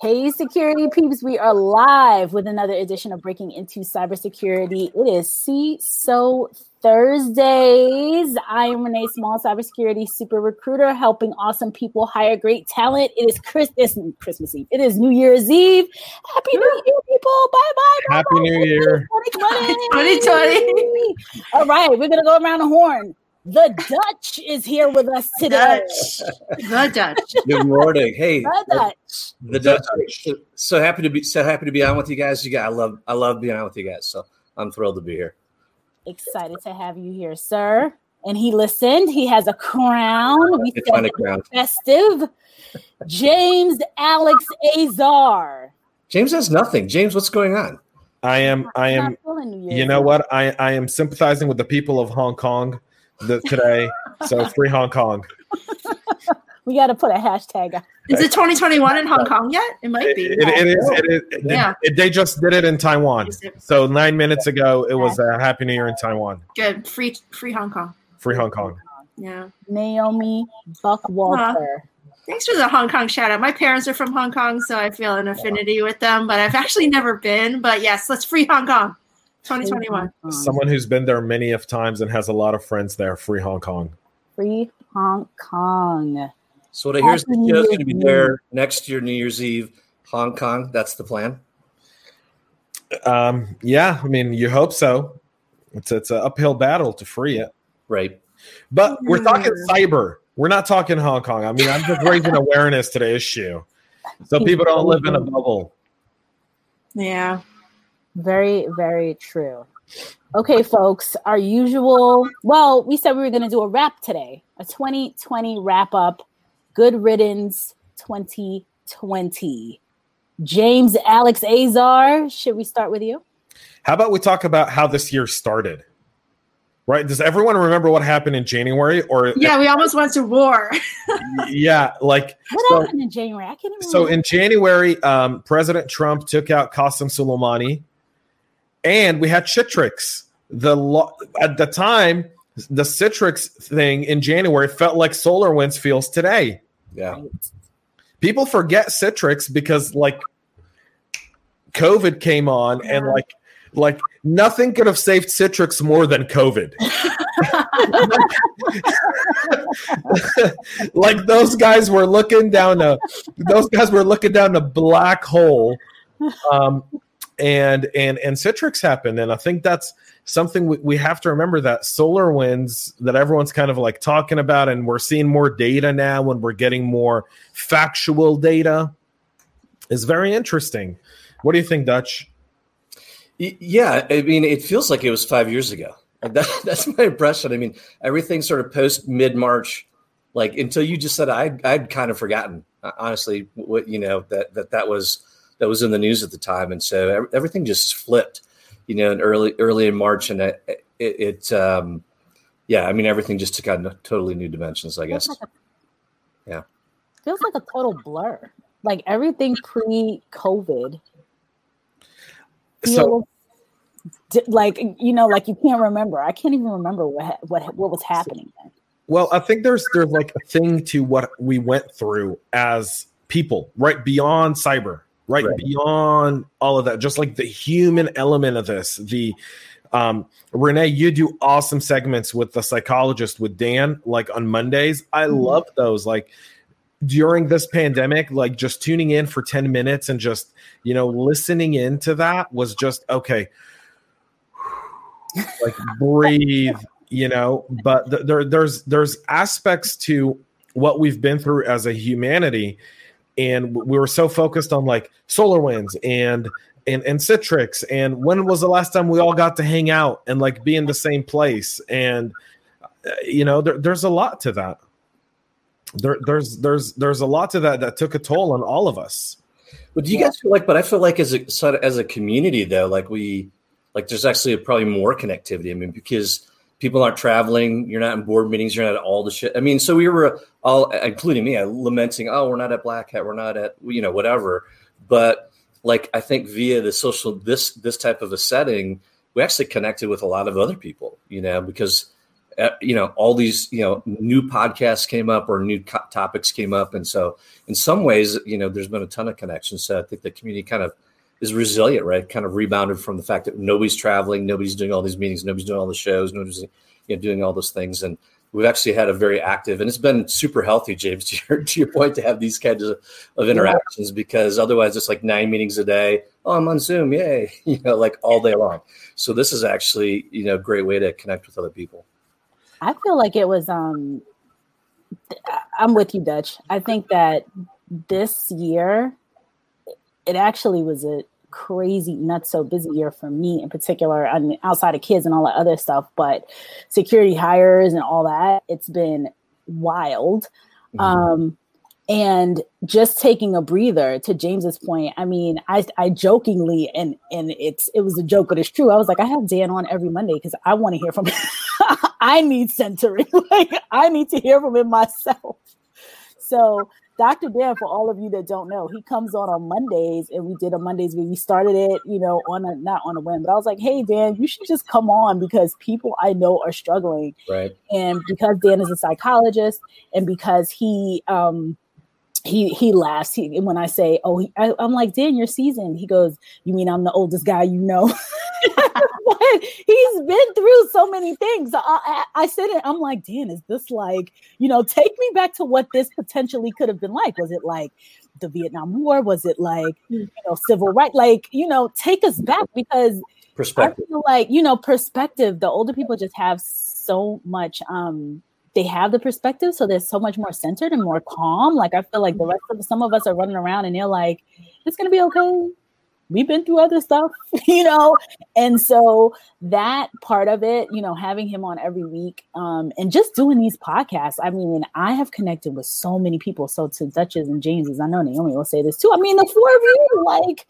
Hey, security peeps, we are live with another edition of Breaking Into Cybersecurity. It is CISO Thursdays. I am Renee Small, cybersecurity super recruiter, helping awesome people hire great talent. It is Chris, it's Christmas Eve. It is New Year's Eve. Happy New Year, people. Bye bye. Happy New Year. 2020. 2020. All right, we're going to go around the horn. The Dutch is here with us today. The Dutch. Good morning. Hey, The uh, Dutch. the Dutch. So happy to be so happy to be on with you guys. You guys, I love I love being on with you guys. So I'm thrilled to be here. Excited to have you here, sir. And he listened. He has a crown. We It's said fine to it was crown. festive. James Alex Azar. James has nothing. James, what's going on? I am. I am. Not feeling New Year's You know what? I I am sympathizing with the people of Hong Kong the, today. so free Hong Kong. We got to put a hashtag. out. Is it 2021 in Hong Kong yet? It might It, be. it- it is. It is. it- Yeah. it- they just did it in Taiwan. So nine minutes ago, it was a Happy New Year in Taiwan. Good. Free free Hong Kong. Free Hong Kong. Yeah. Naomi Buckwalter. Thanks for the Hong Kong shout out. My parents are from Hong Kong, so I feel an affinity with them, but I've actually never been. But yes, let's free Hong Kong. 2021. Someone who's been there many of times and has a lot of friends there. Free Hong Kong. Free Hong Kong. So what I hear is the Happy New show's going to be there next year, New Year's Eve, Hong Kong. That's the plan. Um, yeah, I mean, you hope so. It's it's an uphill battle to free it, right? But we're talking cyber. We're not talking Hong Kong. I mean, I'm just raising awareness to the issue, so people don't live in a bubble. Yeah. Very, very true. Okay, folks, our usual. Well, we said we were going to do a wrap today, a 2020 wrap up. Good riddance 2020. James Alex Azar, should we start with you? How about we talk about how this year started? Right? Does everyone remember what happened in January? Or Yeah, we almost went to war. yeah, like What so, happened in January? I can't even so remember. in January, um, President Trump took out Qasem Soleimani, and we had Citrix. The lo- at the time, the Citrix thing in January felt like SolarWinds feels today. Yeah. People forget Citrix because like COVID came on and like like nothing could have saved Citrix more than COVID. like those guys were looking down a those guys were looking down a black hole um and and and citrix happened and i think that's something we, we have to remember that solar winds that everyone's kind of like talking about and we're seeing more data now when we're getting more factual data is very interesting what do you think dutch Yeah, I mean, it feels like it was five years ago. That, that's my impression. I mean, everything sort of post mid March, like until you just said, I I'd kind of forgotten, honestly, what you know that that that was that was in the news at the time, and so everything just flipped, you know, in early early in March, and it, it, it um, yeah, I mean, everything just took on totally new dimensions, I guess. Feels like a- Yeah. feels like a total blur. Like everything pre COVID so feels like you know, like you can't remember. I can't even remember what what what was happening then. Well, I think there's there's like a thing to what we went through as people, right? Beyond cyber, right? Right. Beyond all of that, just like the human element of this. The um Renee, you do awesome segments with the psychologist with Dan, like on Mondays. I Mhm. love those. Like during this pandemic, like just tuning in for 10 minutes and just, you know, listening into that was just okay. like breathe, you know, but th- there there's there's aspects to what we've been through as a humanity and we were so focused on like SolarWinds and and and Citrix and when was the last time we all got to hang out and like be in the same place? And uh, you know there, there's a lot to that. There, there's there's there's a lot to that that took a toll on all of us. But do you guys feel like but i feel like as a as a community though like we like there's actually probably more connectivity. I mean because people aren't traveling you're not in board meetings you're not at all the shit. I mean so we were all including me lamenting oh we're not at black hat we're not at you know whatever. But like i think via the social this this type of a setting we actually connected with a lot of other people you know because uh, you know all these you know new podcasts came up or new co- topics came up. And so in some ways you know there's been a ton of connections. So i think the community kind of is resilient right? Kind of rebounded from the fact that nobody's traveling nobody's doing all these meetings nobody's doing all the shows nobody's you know doing all those things. And we've actually had a very active and it's been super healthy james to your, to your point to have these kinds of, of interactions because otherwise it's like nine meetings a day. Oh i'm on zoom yay you know like all day long. So this is actually you know a great way to connect with other people. I feel like it was um I'm with you, Dutch. I think that this year it actually was a crazy, not so busy year for me in particular. I mean, outside of kids and all that other stuff, but security hires and all that, it's been wild. Mm-hmm. Um, and just taking a breather to james's point i mean i i jokingly and and it's it was a joke but it's true i was like i have dan on every monday because i want to hear from him i need centering like i need to hear from him myself so dr dan for all of you that don't know he comes on on mondays and we did a mondays where we started it you know on a not on a whim but i was like hey dan you should just come on because people i know are struggling right and because dan is a psychologist and because he um he he laughs he, when I say, "Oh," he, I, am like, "Dan, you're seasoned." He goes, "You mean I'm the oldest guy you know?" he's been through so many things. I, I, I said it. I'm like, Dan, is this like, you know, take me back to what this potentially could have been like? Was it like the Vietnam War? Was it like, you know, civil rights? Like, you know, take us back because perspective. I feel like, you know, perspective. The older people just have so much um they have the perspective, so they're so much more centered and more calm. Like I feel like the rest of some of us are running around and they're like, "It's gonna be okay." We've been through other stuff, you know, and so that part of it, you know, having him on every week, um, and just doing these podcasts. I mean, I have connected with so many people. So to Dutch's and James's, I know Naomi will say this too. I mean, the four of you, like,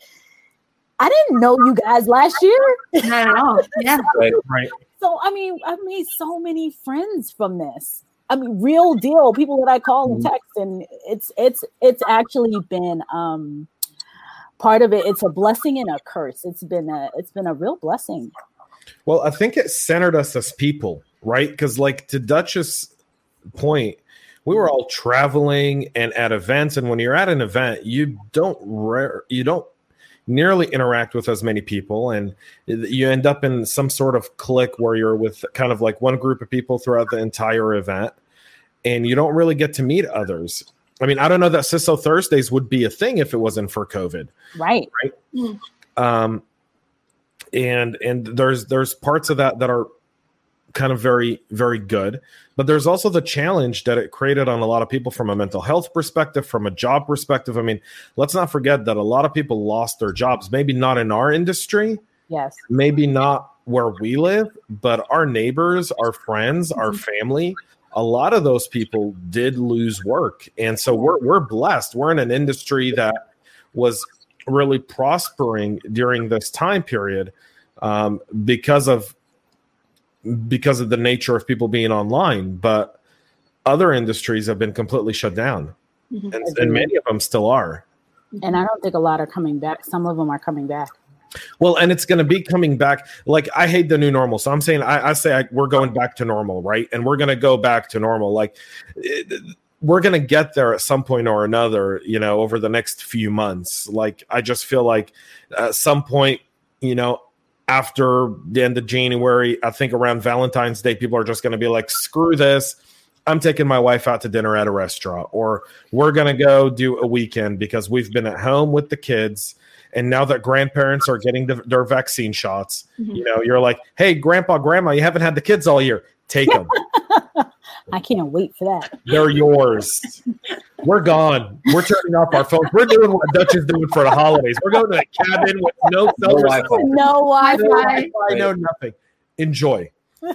I didn't know you guys last year. Not at all. Yeah. right, right. So I mean, I've made so many friends from this. I mean, real deal people that I call and mm-hmm. text, and it's it's it's actually been um part of it. It's a blessing and a curse. It's been a it's been a real blessing. Well, I think it centered us as people, right? Because like to Dutch's point, we were all traveling and at events, and when you're at an event, you don't rare you don't nearly interact with as many people and you end up in some sort of clique where you're with kind of like one group of people throughout the entire event and you don't really get to meet others i mean i don't know that ciso thursdays would be a thing if it wasn't for covid right right mm. um and and there's there's parts of that that are kind of very very good but there's also the challenge that it created on a lot of people from a mental health perspective from a job perspective i mean let's not forget that a lot of people lost their jobs maybe not in our industry yes maybe not where we live but our neighbors our friends our mm-hmm. family a lot of those people did lose work and so we're we're blessed we're in an industry that was really prospering during this time period um, because of because of the nature of people being online, but other industries have been completely shut down, mm-hmm. and, and, many of them still are. And I don't think a lot are coming back. Some of them are coming back. Well, and it's going to be coming back. Like I hate the new normal, so I'm saying I, I say I, we're going back to normal, right? And we're going to go back to normal. Like. It, we're going to get there at some point or another, you know, over the next few months. Like, I just feel like at some point, you know, after the end of January, I think around Valentine's Day, people are just going to be like, screw this. I'm taking my wife out to dinner at a restaurant, or we're going to go do a weekend because we've been at home with the kids. And now that grandparents are getting the, their vaccine shots, mm-hmm. you know, you're like, hey, grandpa, grandma, you haven't had the kids all year. Take them. I can't wait for that. They're yours. We're gone. We're turning off our phones. We're doing what Dutch is doing for the holidays. We're going to a cabin with no cell No reception, Wi-Fi. No Wi-Fi. no Wi-Fi, no nothing. Enjoy.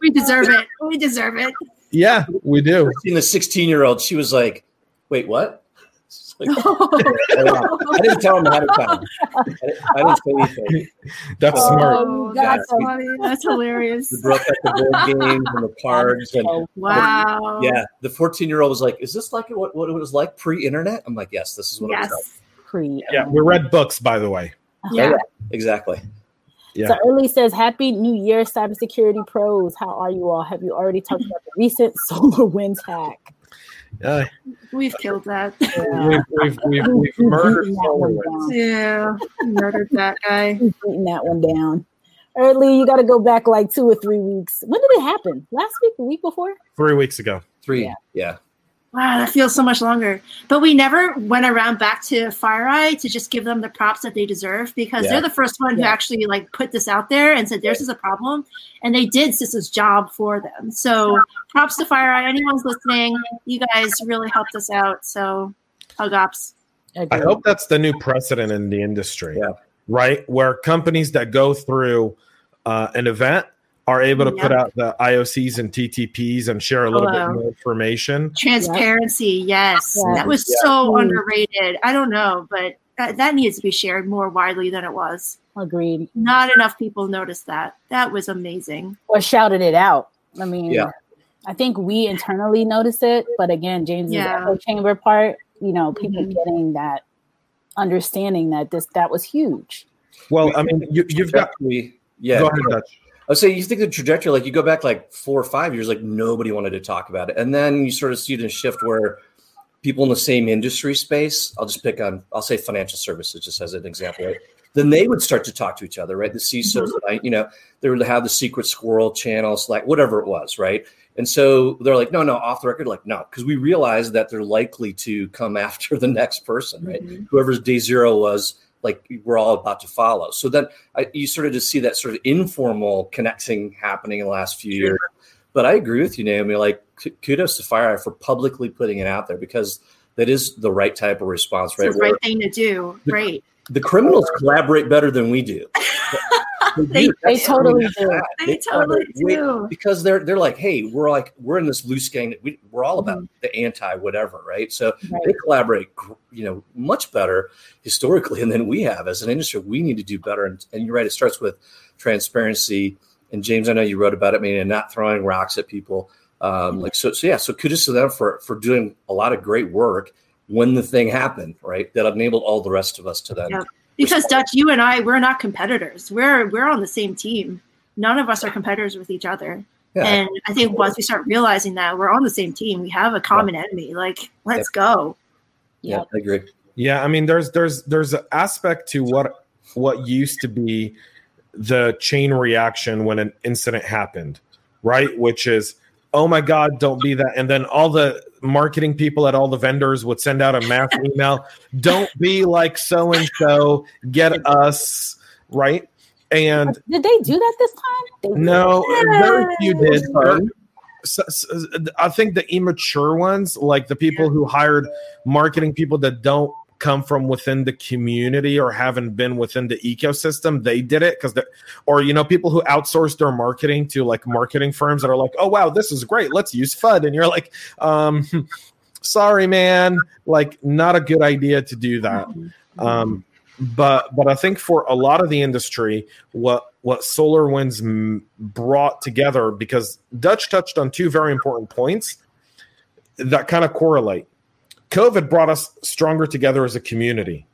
We deserve it. We deserve it. Yeah, we do. Seeing the 16 year old, she was like, "Wait, what?" It's like, I didn't tell him ahead of time. I didn't, I didn't say anything. That's Oh, smart. you that's got some- funny. That's hilarious. We broke up the board games and the cards, and So Wow. yeah, the 14 year old was like, "Is this like what, what it was like pre-internet?" I'm like, "Yes, this is what it was like." Pre. Yeah, we read books, by the way. Yeah. Exactly. Yeah. So early says, "Happy New Year, cybersecurity pros. How are you all? Have you already talked about the recent Solar Winds hack?" Uh, We've killed that. We've, we've, we've, We've we've murdered beaten that one Yeah. Murdered that guy. We've beaten that one down. Early, you got to go back like two or three weeks. When did it happen? Last week? The week before? three weeks ago. Three. Yeah. Yeah. Wow, that feels so much longer. But we never went around back to FireEye to just give them the props that they deserve because Yeah. they're the first one who actually like put this out there and said this is a problem, and they did CISA's job for them. So props to FireEye. Anyone's listening, you guys really helped us out. So hug ups. I Agreed. hope that's the new precedent in the industry, Yeah. right? Where companies that go through uh, an event are able to put out the IOCs and TTPs and share a little Hello. bit more information. Transparency, yes, Yeah. that was Yeah. so Mm. underrated. I don't know, but that, that needs to be shared more widely than it was. Agreed. Not enough people noticed that. That was amazing. Or shouted it out. I mean, Yeah. I think we internally notice it, but again, James's Yeah. echo chamber part, you know, people Mhm. getting that understanding that this that was huge. Well, I mean, you, you've got. Trajectory- Yeah. Go ahead, Dutch. I would say you think the trajectory, like you go back like four or five years, like nobody wanted to talk about it. And then you sort of see the shift where people in the same industry space, I'll just pick on, I'll say financial services just as an example, right? Then they would start to talk to each other, right? The CISOs, I, you know, they would have the secret squirrel channels, like whatever it was, right? And so they're like, no, no, off the record, like, no, because we realize that they're likely to come after the next person, right? Mhm. Whoever's day zero was, like, we're all about to follow. So then I, you sort of just see that sort of informal connecting happening in the last few years. But I agree with you, Naomi. Like, kudos to FireEye for publicly putting it out there because that is the right type of response, It's right? the Where right thing to do. The- Right. the criminals collaborate better than we do. They- They totally do. They totally collaborate way- do. because they're they're like, hey, we're like we're in this loose gang. We, we're all about Mm-hmm. the anti whatever, right? So Right. they collaborate, you know, much better historically and than we have as an industry. We need to do better. And, and you're right; it starts with transparency. And James, I know you wrote about it, I mean, and not throwing rocks at people. Um, like so, so yeah. So kudos to them for for doing a lot of great work when the thing happened, right? That enabled all the rest of us to then. Yep. Because Dutch, you and I, we're not competitors. We're we're on the same team. None of us are competitors with each other. Yeah. And I think once we start realizing that we're on the same team, we have a common enemy. Like, let's go. yeah, I agree. Yeah, I mean, there's there's there's an aspect to what what used to be the chain reaction when an incident happened, right? Which is, oh my God, don't be that. And then all the marketing people at all the vendors would send out a mass email, don't be like so and so, get us, right? And Did they do that this time? They no, very few did. Some. So- so- I think the immature ones, like the people who hired marketing people that don't come from within the community or haven't been within the ecosystem, they did it because, or you know, people who outsource their marketing to like marketing firms that are like, oh wow, this is great, let's use FUD, and you're like, um, sorry, man, like not a good idea to do that. Um, but but I think for a lot of the industry, what what SolarWinds m- brought together, because Dutch touched on two very important points that kind of correlate. COVID brought us stronger together as a community.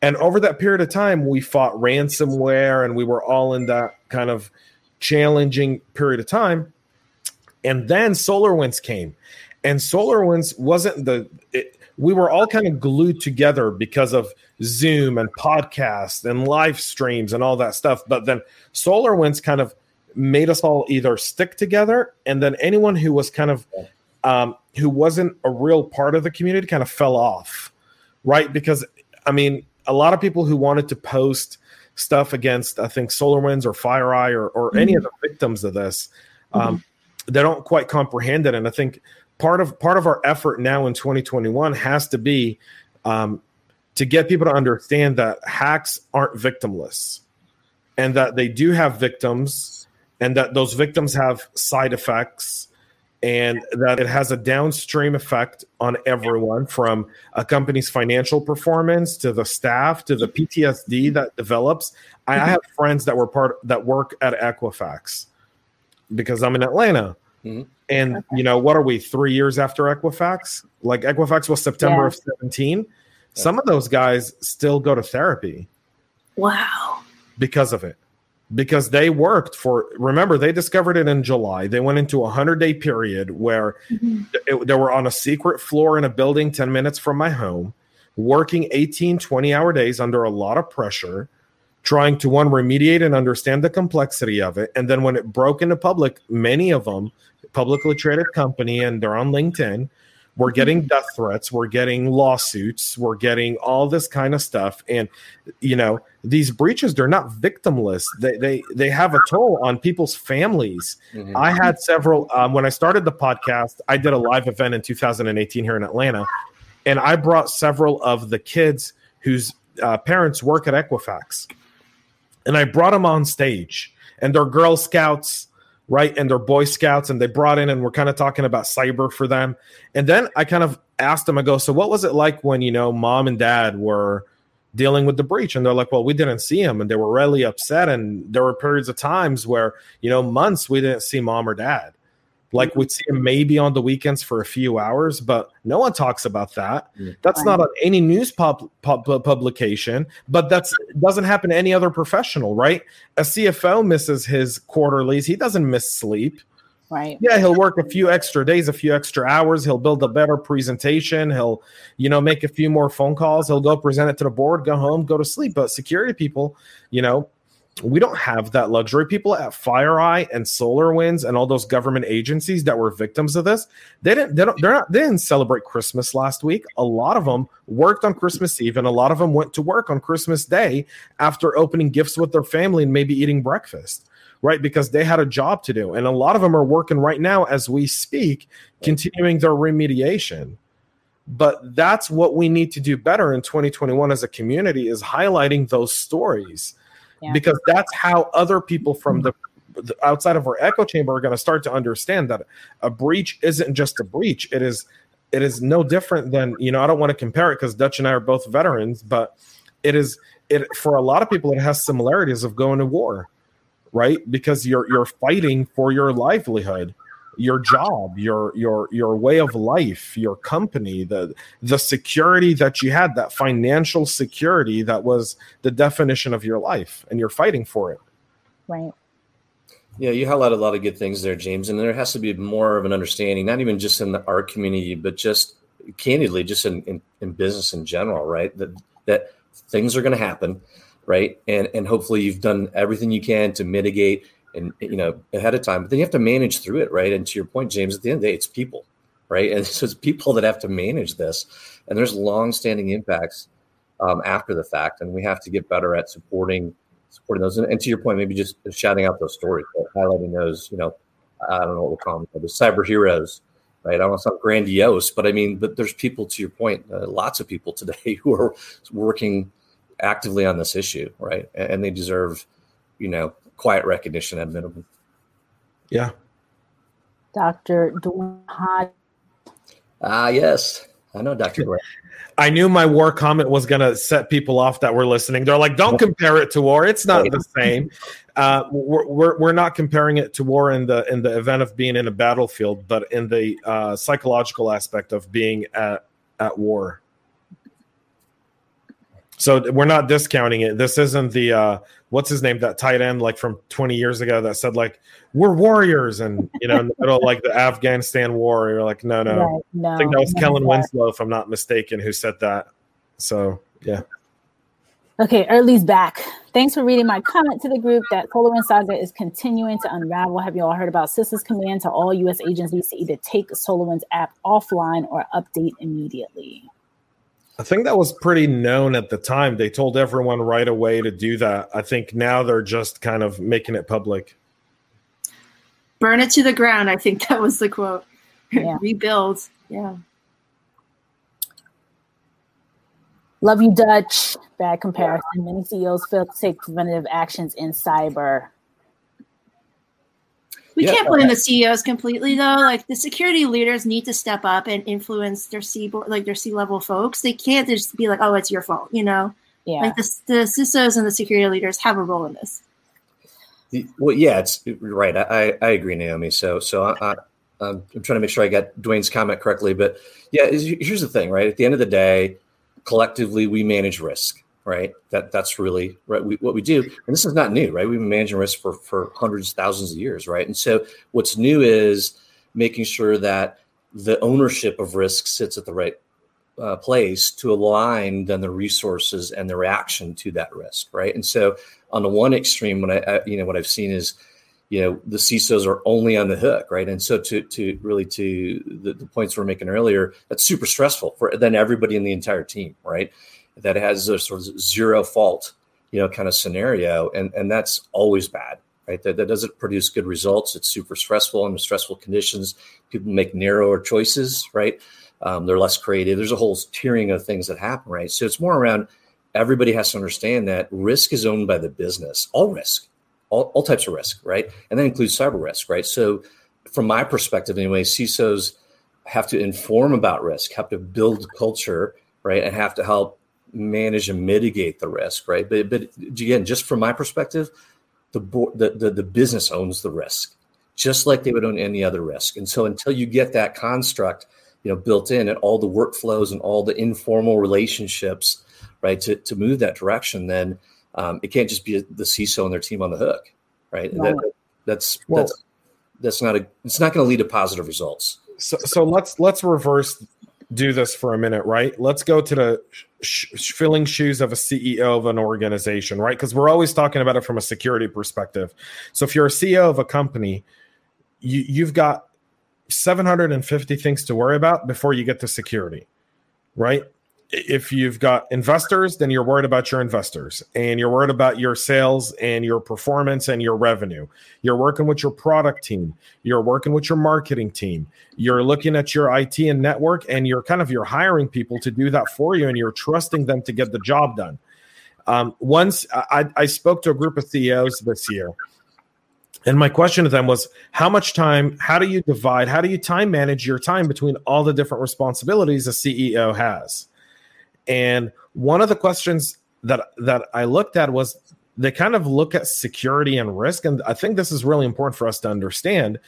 And over that period of time, we fought ransomware and we were all in that kind of challenging period of time. And then SolarWinds came. And SolarWinds wasn't the, it, we were all kind of glued together because of Zoom and podcasts and live streams and all that stuff. But then SolarWinds kind of made us all either stick together, and then anyone who was kind of um, who wasn't a real part of the community kind of fell off, right? Because I mean, a lot of people who wanted to post stuff against, I think, SolarWinds or FireEye or, or any of the victims of this, um, they don't quite comprehend it. And I think part of part of our effort now in 2021 has to be um, to get people to understand that hacks aren't victimless and that they do have victims and that those victims have side effects and that it has a downstream effect on everyone from a company's financial performance to the staff to the PTSD that develops. I, I have friends that were part that work at Equifax because I'm in Atlanta. Mm-hmm. And okay. you know, what are we three years after Equifax? Like Equifax was September yeah. of 17. Some of those guys still go to therapy. Wow. Because of it because they worked for remember they discovered it in july they went into a 100 day period where mm-hmm. it, they were on a secret floor in a building 10 minutes from my home working 18 20 hour days under a lot of pressure trying to one remediate and understand the complexity of it and then when it broke into public many of them publicly traded company and they're on linkedin we're getting death threats we're getting lawsuits we're getting all this kind of stuff. And you know these breaches they're not victimless. They they they have a toll on people's families. Mm-hmm. i had several um, when i started the podcast i did a live event in 2018 here in atlanta. And i brought several of the kids whose uh, parents work at equifax. And i brought them on stage. And they're girl scouts right? And they're Boy Scouts, and they brought in, and we're kind of talking about cyber for them. And then I kind of asked them, I go, so what was it like when you know mom and dad were dealing with the breach? And they're like, well, we didn't see him, and they were really upset. And there were periods of times where you know months we didn't see mom or dad. Like we'd see him maybe on the weekends for a few hours, but no one talks about that. That's not on any news pub, pub, publication, but that's doesn't happen to any other professional, right? A CFO misses his quarterlies; he doesn't miss sleep. Right. Yeah, he'll work a few extra days, a few extra hours. He'll build a better presentation. He'll, you know, make a few more phone calls. He'll go present it to the board, go home, go to sleep. But security people, you know, we don't have that luxury. People at FireEye and SolarWinds and all those government agencies that were victims of this, they didn't they don't they're not they didn't celebrate Christmas last week. A lot of them worked on Christmas Eve and a lot of them went to work on Christmas Day after opening gifts with their family and maybe eating breakfast. Right, because they had a job to do. And a lot of them are working right now as we speak, continuing their remediation but that's what we need to do better in 2021 as a community is highlighting those stories because that's how other people from the, outside of our echo chamber are going to start to understand that a breach isn't just a breach. It is it is no different than you know. I don't want to compare it because Dutch and I are both veterans, but it is it for a lot of people it has similarities of going to war, right? Because you're you're fighting for your livelihood your job, your your your way of life, your company, the the security that you had, that financial security that was the definition of your life, and you're fighting for it. Right. Yeah, you highlight a lot of good things there, James, and there has to be more of an understanding, not even just in the art community, but just candidly, just in, in, in business in general, right? That that things are going to happen, right? And and hopefully you've done everything you can to mitigate and you know ahead of time but then you have to manage through it right? And to your point james at the end of the day it's people right? And so it's people that have to manage this and there's long-standing impacts um, after the fact and we have to get better at supporting supporting those. And, and, to your point maybe just shouting out those stories highlighting those you know i don't know what we'll call them the cyber heroes right? I don't want to sound grandiose but i mean but there's people to your point uh, lots of people today who are working actively on this issue right? And, and they deserve you know quiet recognition at minimum. Yeah. Dr. Dwayne Hodge. Ah, yes. I know Dr. Dwayne. I knew my war comment was going to set people off that were listening. They're like, don't compare it to war. It's not the same. Uh, we're, we're, we're not comparing it to war in the in the event of being in a battlefield, but in the uh, psychological aspect of being at, at war. So we're not discounting it. This isn't the uh, what's his name that tight end like from 20 years ago that said like we're warriors and you know in the middle like the Afghanistan war. You're like no no. Right, no I think that was Kellen Winslow if I'm not mistaken who said that. So yeah. Okay, Early's back. Thanks for reading my comment to the group that SolarWinds Saga is continuing to unravel. Have you all heard about CISA's command to all U.S. agencies to either take SolarWinds app offline or update immediately? I think that was pretty known at the time. They told everyone right away to do that. I think now they're just kind of making it public. Burn it to the ground. I think that was the quote. Yeah. rebuild. Yeah. Love you, Dutch. Bad comparison. Many CEOs fail to take preventative actions in cyber. We Yeah. can't blame the CEOs completely though. Like the security leaders need to step up and influence their C board, like their C level folks. They can't just be like, "Oh, it's your fault," you know. Yeah. Like the, the CISOs and the security leaders have a role in this. Well, yeah, it's right. I, I, agree, Naomi. So, so I, I, I'm I'm trying to make sure I got Dwayne's comment correctly. But yeah, here's the thing, right? At the end of the day, collectively we manage risk, right? That that's really right. We, what we do, and this is not new, right? We've been managing risk for for hundreds, thousands of years, right? And so, what's new is making sure that the ownership of risk sits at the right uh, place to align then the resources and the reaction to that risk, right? And so, on the one extreme, when I, I you know what I've seen is, you know, the CISOs are only on the hook, right? And so, to to really to the, the points we we're making earlier, that's super stressful for then everybody in the entire team, right? That has a sort of zero fault, you know, kind of scenario, and and that's always bad, right? That that doesn't produce good results. It's super stressful under stressful conditions. People make narrower choices, right? Um, they're less creative. There's a whole tiering of things that happen, right? So it's more around everybody has to understand that risk is owned by the business, all risk, all, all types of risk, right? And that includes cyber risk, right? So from my perspective, anyway, CISOs have to inform about risk, have to build culture, right? And have to help manage and mitigate the risk, right? But, but again, just from my perspective, the, board, the, the, the business owns the risk, just like they would own any other risk. And so until you get that construct, you know, built in and all the workflows and all the informal relationships, right, to, to move that direction, then um, it can't just be the CISO and their team on the hook, right? Right. That, that's Well- that's that's not a it's not going to lead to positive results. so, so let's let's reverse do this for a minute right? Let's go to the sh- filling shoes of a ceo of an organization right? Because we're always talking about it from a security perspective. So if you're a ceo of a company you, you've got 750 things to worry about before you get to security right if you've got investors then you're worried about your investors and you're worried about your sales and your performance and your revenue you're working with your product team you're working with your marketing team you're looking at your IT and network and you're kind of you're hiring people to do that for you and you're trusting them to get the job done. Um, once I, I spoke to a group of CEOs this year, and my question to them was, how much time, how do you divide, how do you time manage your time between all the different responsibilities a CEO has? And one of the questions that that I looked at was they kind of look at security and risk, and I think this is really important for us to understand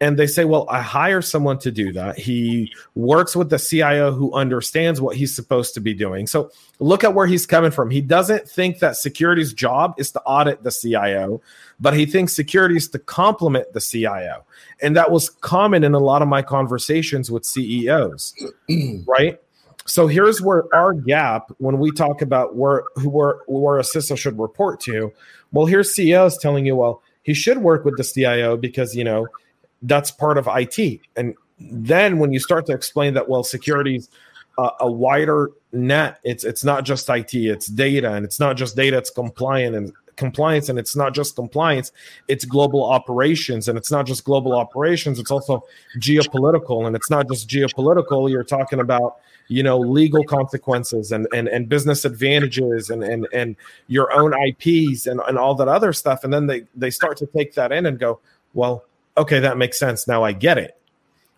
and they say, Well, I hire someone to do that. He works with the CIO who understands what he's supposed to be doing. So look at where he's coming from. He doesn't think that security's job is to audit the CIO, but he thinks security is to complement the CIO. And that was common in a lot of my conversations with CEOs, right? So here's where our gap when we talk about where who where, where a CISO should report to. Well, here's CEOs telling you, well, he should work with the CIO because you know that's part of IT. And then when you start to explain that, well, security's a, a wider net. It's it's not just IT, it's data, and it's not just data. It's compliant and compliance, and it's not just compliance. It's global operations, and it's not just global operations. It's also geopolitical, and it's not just geopolitical. You're talking about you know legal consequences and and, and business advantages and and and your own IPs and, and all that other stuff. And then they they start to take that in and go, well, okay, that makes sense. Now I get it.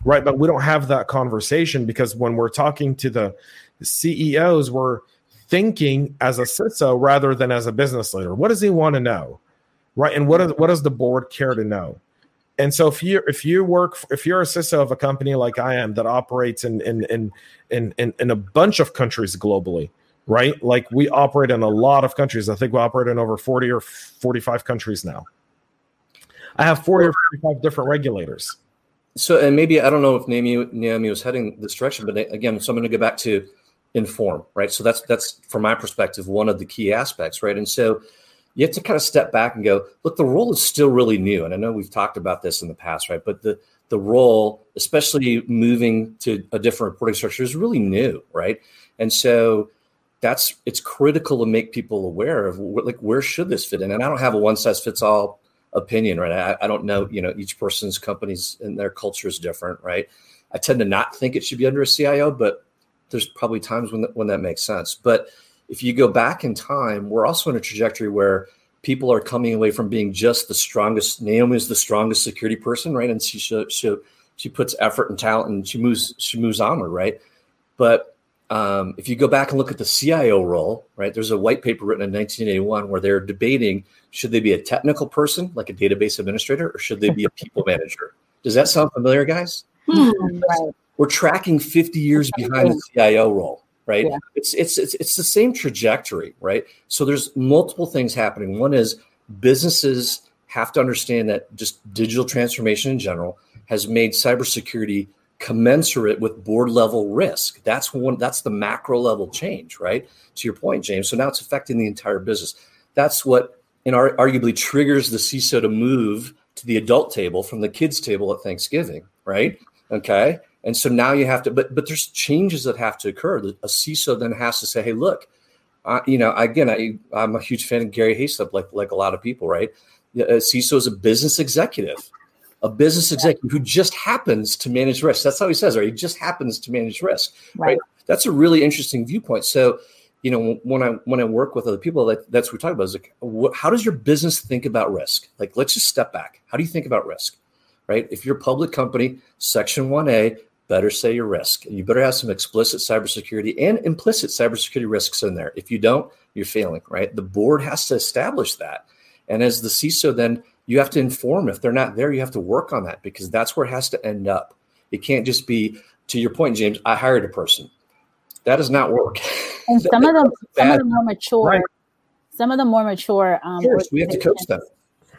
Right. But we don't have that conversation because when we're talking to the CEOs, we're thinking as a CISO rather than as a business leader. What does he want to know? Right. And what is, what does the board care to know? And so if you if you work if you're a CISO of a company like I am that operates in in in in, in, in a bunch of countries globally, right? Like we operate in a lot of countries. I think we operate in over 40 or 45 countries now. I have 40 or 45 different regulators. So, and maybe I don't know if Naomi, Naomi was heading this direction, but uh, again, so I'm going to go back to inform, right? So that's that's from my perspective one of the key aspects, right? And so you have to kind of step back and go, look, the role is still really new, and I know we've talked about this in the past, right? But the the role, especially moving to a different reporting structure, is really new, right? And so that's it's critical to make people aware of like where should this fit in. And I don't have a one size fits all opinion, right? I, I don't know, you know, each person's companies and their culture is different, right? I tend to not think it should be under a CIO, but there's probably times when that, when that makes sense. But if you go back in time, we're also in a trajectory where people are coming away from being just the strongest. Naomi is the strongest security person, right? And she she she, she puts effort and talent, and she moves she moves onward, right? But um, if you go back and look at the CIO role, right? There's a white paper written in 1981 where they're debating should they be a technical person like a database administrator or should they be a people manager? Does that sound familiar, guys? Hmm, right. We're tracking 50 years behind the CIO role, right? Yeah. It's, it's it's it's the same trajectory, right? So there's multiple things happening. One is businesses have to understand that just digital transformation in general has made cybersecurity commensurate with board level risk. That's one that's the macro level change, right? To your point, James. So now it's affecting the entire business. That's what and arguably triggers the CISO to move to the adult table from the kids table at Thanksgiving, right? Okay. And so now you have to, but but there's changes that have to occur. A CISO then has to say, hey, look, uh, you know, again, I, I'm a huge fan of Gary Hayslip, like like a lot of people, right? A CISO is a business executive, a business executive who just happens to manage risk. That's how he says, right? He just happens to manage risk, right? Right. That's a really interesting viewpoint. So, you know, when I when I work with other people, that, that's what we talk about. Is like, what, how does your business think about risk? Like, let's just step back. How do you think about risk? Right? If you're a public company, Section One A, better say your risk. You better have some explicit cybersecurity and implicit cybersecurity risks in there. If you don't, you're failing, right? The board has to establish that. And as the CISO, then you have to inform. If they're not there, you have to work on that because that's where it has to end up. It can't just be, to your point, James, I hired a person. That does not work. And some of them, some of the more mature, Right. some of the more mature, um, Of course, we have to coach them.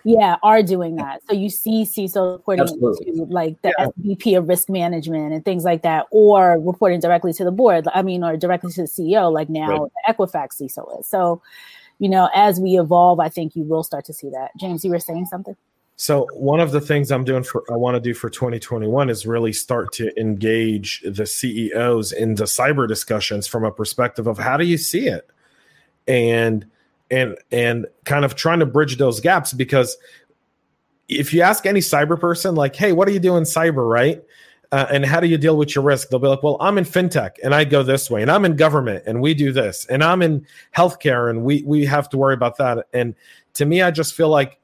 Yeah, are doing that. So you see CISO reporting Absolutely. to like the Yeah. SVP of risk management and things like that, or reporting directly to the board. I mean, or directly to the CEO, like now Right. the Equifax CISO is. So, you know, as we evolve, I think you will start to see that. James, you were saying something. So one of the things I'm doing for I want to do for 2021 is really start to engage the CEOs in the cyber discussions from a perspective of how do you see it, and and and kind of trying to bridge those gaps because if you ask any cyber person like, hey, what are you doing cyber, right? Uh, and how do you deal with your risk? They'll be like, well, I'm in fintech and I go this way, and I'm in government and we do this, and I'm in healthcare and we we have to worry about that. And to me, I just feel like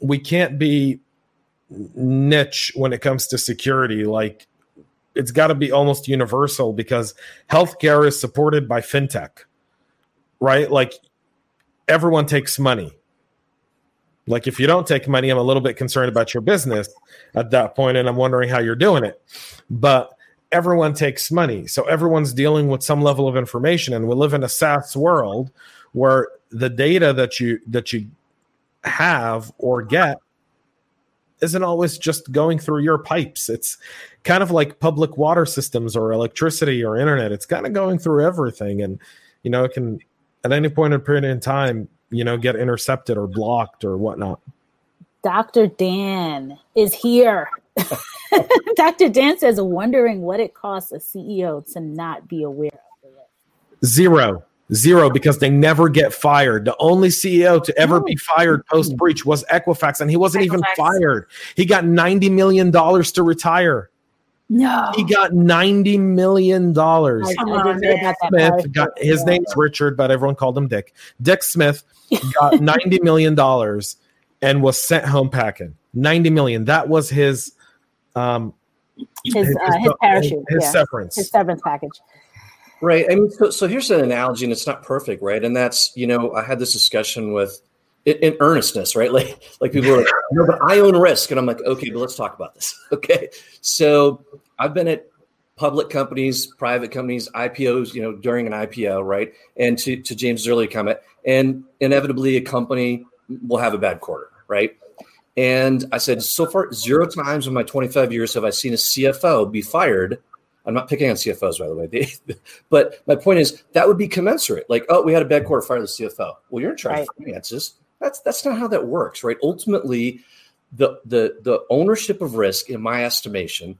we can't be niche when it comes to security. Like it's got to be almost universal because healthcare is supported by fintech, right? Like everyone takes money. Like if you don't take money, I'm a little bit concerned about your business at that point, and I'm wondering how you're doing it. But everyone takes money, so everyone's dealing with some level of information, and we live in a SaaS world where the data that you that you have or get isn't always just going through your pipes. It's kind of like public water systems or electricity or internet. It's kind of going through everything. And, you know, it can, at any point in period in time, you know, get intercepted or blocked or whatnot. Dr. Dan is here. Dr. Dan says, wondering what it costs a CEO to not be aware of it. Zero. Zero because they never get fired. The only CEO to ever be fired post breach was Equifax, and he wasn't even fired. He got $90 million to retire. No. He got $90 million. I, I on, didn't know about that Smith got his Yeah. name's Richard, but everyone called him Dick. Dick Smith got ninety million dollars and was sent home packing. Ninety million. That was his um His, uh, his parachute. his yeah. severance. His severance package. Right. I mean, so, so here's an analogy, and it's not perfect, right? And that's, you know, I had this discussion with in, in earnestness, right? Like, like people are like, no, but I own risk. And I'm like, okay, but let's talk about this. Okay. So I've been at public companies, private companies, IPOs, you know, during an IPO, right? And to, to James' earlier comment, and inevitably a company will have a bad quarter, right? And I said, so far, zero times in my 25 years have I seen a CFO be fired. I'm not picking on CFOs, by the way. But my point is that would be commensurate. Like, oh, we had a bad quarter, fire the CFO. Well, you're in charge Right. of finances. That's that's not how that works, right? Ultimately, the the the ownership of risk, in my estimation,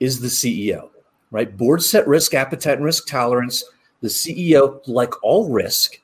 is the CEO, right? Board set risk appetite and risk tolerance. The CEO, like all risk,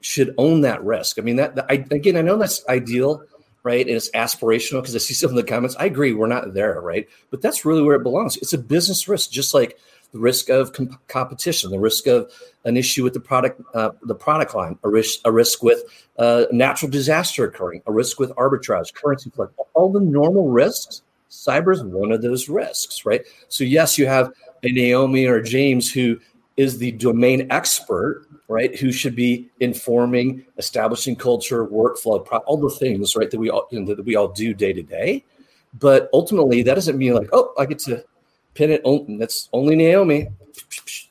should own that risk. I mean, that I, again, I know that's ideal, right? And it's aspirational because I see some of the comments. I agree, we're not there, right? But that's really where it belongs. It's a business risk, just like the risk of com- competition, the risk of an issue with the product, uh, the product line, a risk, a risk with uh, natural disaster occurring, a risk with arbitrage, currency fluctuation, all the normal risks. Cyber is one of those risks, right? So yes, you have a Naomi or a James who is the domain expert, right? Who should be informing, establishing culture, workflow, all the things, right? That we all you know, that we all do day to day. But ultimately, that doesn't mean like, oh, I get to pin it. On, that's only Naomi.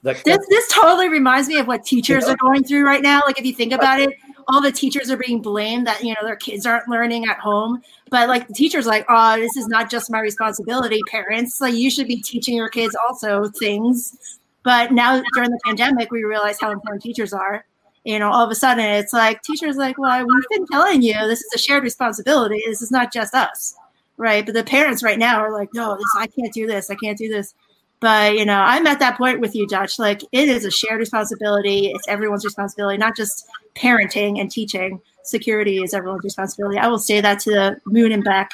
That, this this totally reminds me of what teachers are going through right now. Like if you think about it, all the teachers are being blamed that you know their kids aren't learning at home. But like the teachers, like, oh, this is not just my responsibility. Parents, like you should be teaching your kids also things. But now during the pandemic, we realize how important teachers are. You know, all of a sudden, it's like teachers like, well, we've been telling you this is a shared responsibility. This is not just us right? But the parents right now are like, no, this I can't do this. I can't do this. But you know, I'm at that point with you, Dutch. Like it is a shared responsibility. It's everyone's responsibility, not just parenting and teaching. Security is everyone's responsibility. I will say that to the moon and back.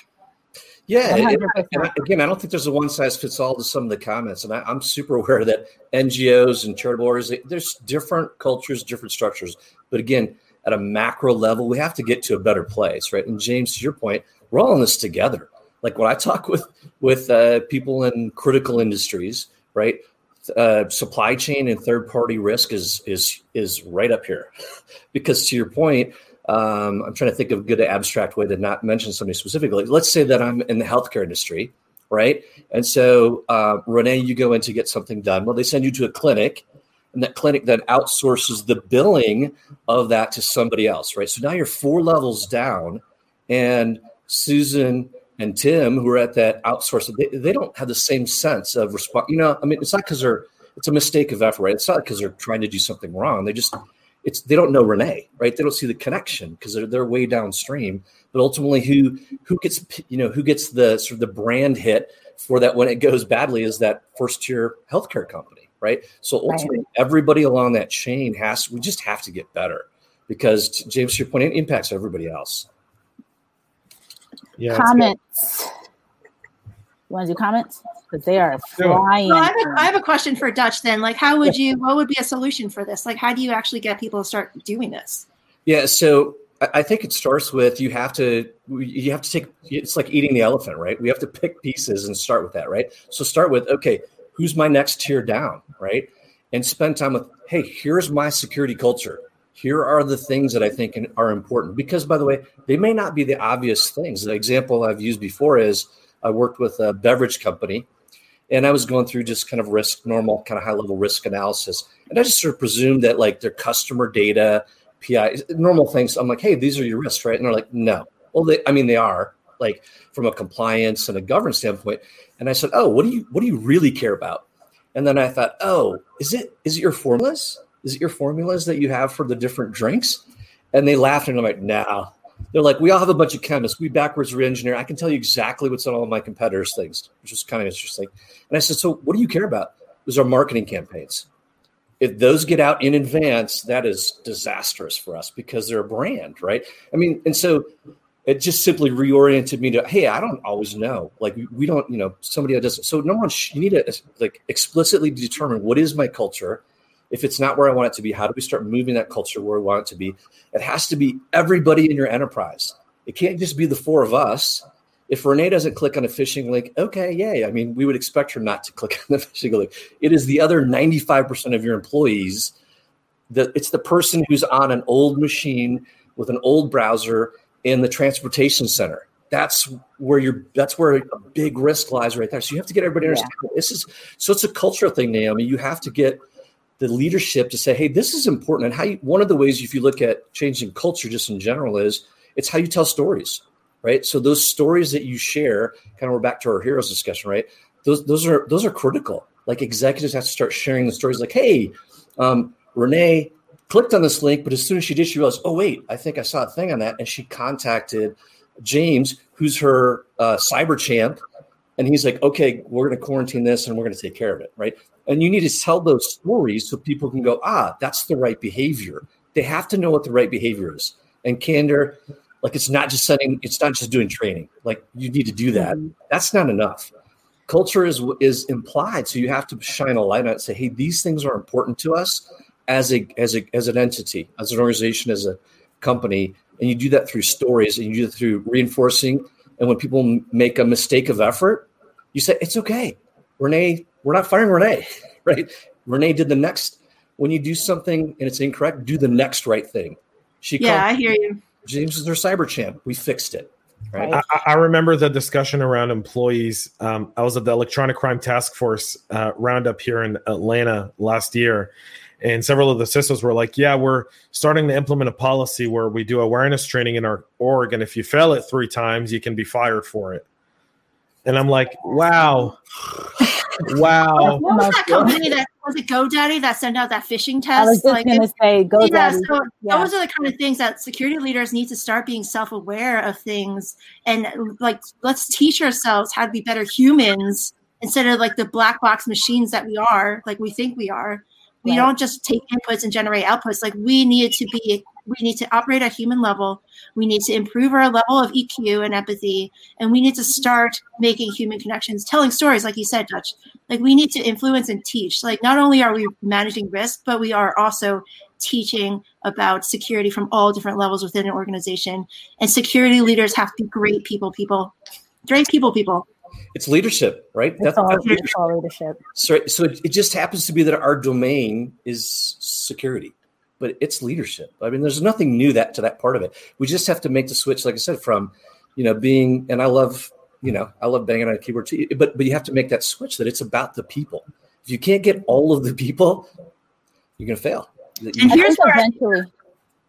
Yeah, and, and again, I don't think there's a one size fits all to some of the comments, and I, am super aware that NGOs and charitable organizations there's different cultures, different structures. But again, at a macro level, we have to get to a better place, right? And James, to your point, we're all in this together like when I talk with with uh, people in critical industries, right? Uh, supply chain and third party risk is is is right up here, because to your point, um, I'm trying to think of a good abstract way to not mention somebody specifically. Let's say that I'm in the healthcare industry, right? And so, uh, Renee, you go in to get something done. Well, they send you to a clinic, and that clinic then outsources the billing of that to somebody else, right? So now you're four levels down, and Susan and Tim, who are at that outsource, they, they don't have the same sense of response. You know, I mean, it's not because they're it's a mistake of effort, right? It's not because they're trying to do something wrong. They just it's they don't know Renee, right? They don't see the connection because they're they're way downstream. But ultimately, who who gets you know who gets the sort of the brand hit for that when it goes badly is that first tier healthcare company, right? So ultimately, right. everybody along that chain has we just have to get better because James, to your point, it impacts everybody else. Yeah, comments. You want to do comments? Because they are flying. Well, I, have a, I have a question for Dutch then. Like, how would you, what would be a solution for this? Like, how do you actually get people to start doing this? Yeah. So I think it starts with you have to you have to take it's like eating the elephant, right? We have to pick pieces and start with that, right? So start with okay, who's my next tier down, right? And spend time with hey, here's my security culture here are the things that I think are important. Because, by the way, they may not be the obvious things. The example I've used before is I worked with a beverage company and I was going through just kind of risk, normal kind of high level risk analysis. And I just sort of presumed that like their customer data, PI, normal things. I'm like, hey, these are your risks, right? And they're like, no. Well, they, I mean, they are like from a compliance and a governance standpoint. And I said, oh, what do you, what do you really care about? And then I thought, oh, is it, is it your formulas? Is it your formulas that you have for the different drinks? And they laughed and I'm like, nah. They're like, we all have a bunch of chemists. We backwards re-engineer. I can tell you exactly what's on all of my competitors' things, which is kind of interesting. And I said, so what do you care about? Those are marketing campaigns. If those get out in advance, that is disastrous for us because they're a brand, right? I mean, and so it just simply reoriented me to, hey, I don't always know. Like we don't, you know, somebody that doesn't. So number one, you need to like explicitly determine what is my culture if it's not where I want it to be, how do we start moving that culture where we want it to be? It has to be everybody in your enterprise. It can't just be the four of us. If Renee doesn't click on a phishing link, okay, yay. I mean, we would expect her not to click on the phishing link. It is the other 95% of your employees that it's the person who's on an old machine with an old browser in the transportation center that's where you're that's where a big risk lies right there so you have to get everybody to understand yeah. this is so it's a cultural thing naomi you have to get the leadership to say, hey, this is important. And how you, one of the ways, if you look at changing culture just in general, is it's how you tell stories, right? So those stories that you share, kind of we're back to our heroes discussion, right? Those those are those are critical. Like executives have to start sharing the stories, like, hey, um, Renee clicked on this link, but as soon as she did, she realized, oh wait, I think I saw a thing on that, and she contacted James, who's her uh, cyber champ, and he's like, okay, we're going to quarantine this and we're going to take care of it, right? And you need to tell those stories so people can go, ah, that's the right behavior. They have to know what the right behavior is. And candor, Like it's not just setting, it's not just doing training. Like you need to do that. Mm-hmm. That's not enough. Culture is is implied, so you have to shine a light on it. And say, hey, these things are important to us as a as a as an entity, as an organization, as a company, and you do that through stories and you do it through reinforcing. And when people make a mistake of effort, you say it's okay. Renee, we're not firing Renee, right? Renee did the next. When you do something and it's incorrect, do the next right thing. She yeah, called, I hear you. James is their cyber champ. We fixed it. Right. I, I, remember the discussion around employees. Um, I was at the Electronic Crime Task Force uh, roundup here in Atlanta last year, and several of the CISOs were like, "Yeah, we're starting to implement a policy where we do awareness training in our org, and if you fail it three times, you can be fired for it." And I'm like, "Wow, wow." What was that company that was it GoDaddy that sent out that phishing test? I was just like, gonna say GoDaddy. Yeah, so yeah. those are the kind of things that security leaders need to start being self-aware of things, and like let's teach ourselves how to be better humans instead of like the black box machines that we are, like we think we are we right. don't just take inputs and generate outputs. Like we need to be, we need to operate at human level. We need to improve our level of EQ and empathy, and we need to start making human connections, telling stories, like you said, Dutch. Like we need to influence and teach. Like not only are we managing risk, but we are also teaching about security from all different levels within an organization. And security leaders have to be great people, people, great people, people it's leadership, right? It's that's, all, that's leadership. all leadership. So, so it, it just happens to be that our domain is security, but it's leadership. I mean, there's nothing new that to that part of it. We just have to make the switch, like I said, from you know being, and I love you know I love banging on a keyboard too, but but you have to make that switch that it's about the people. If you can't get all of the people, you're going to fail. And here's where eventually.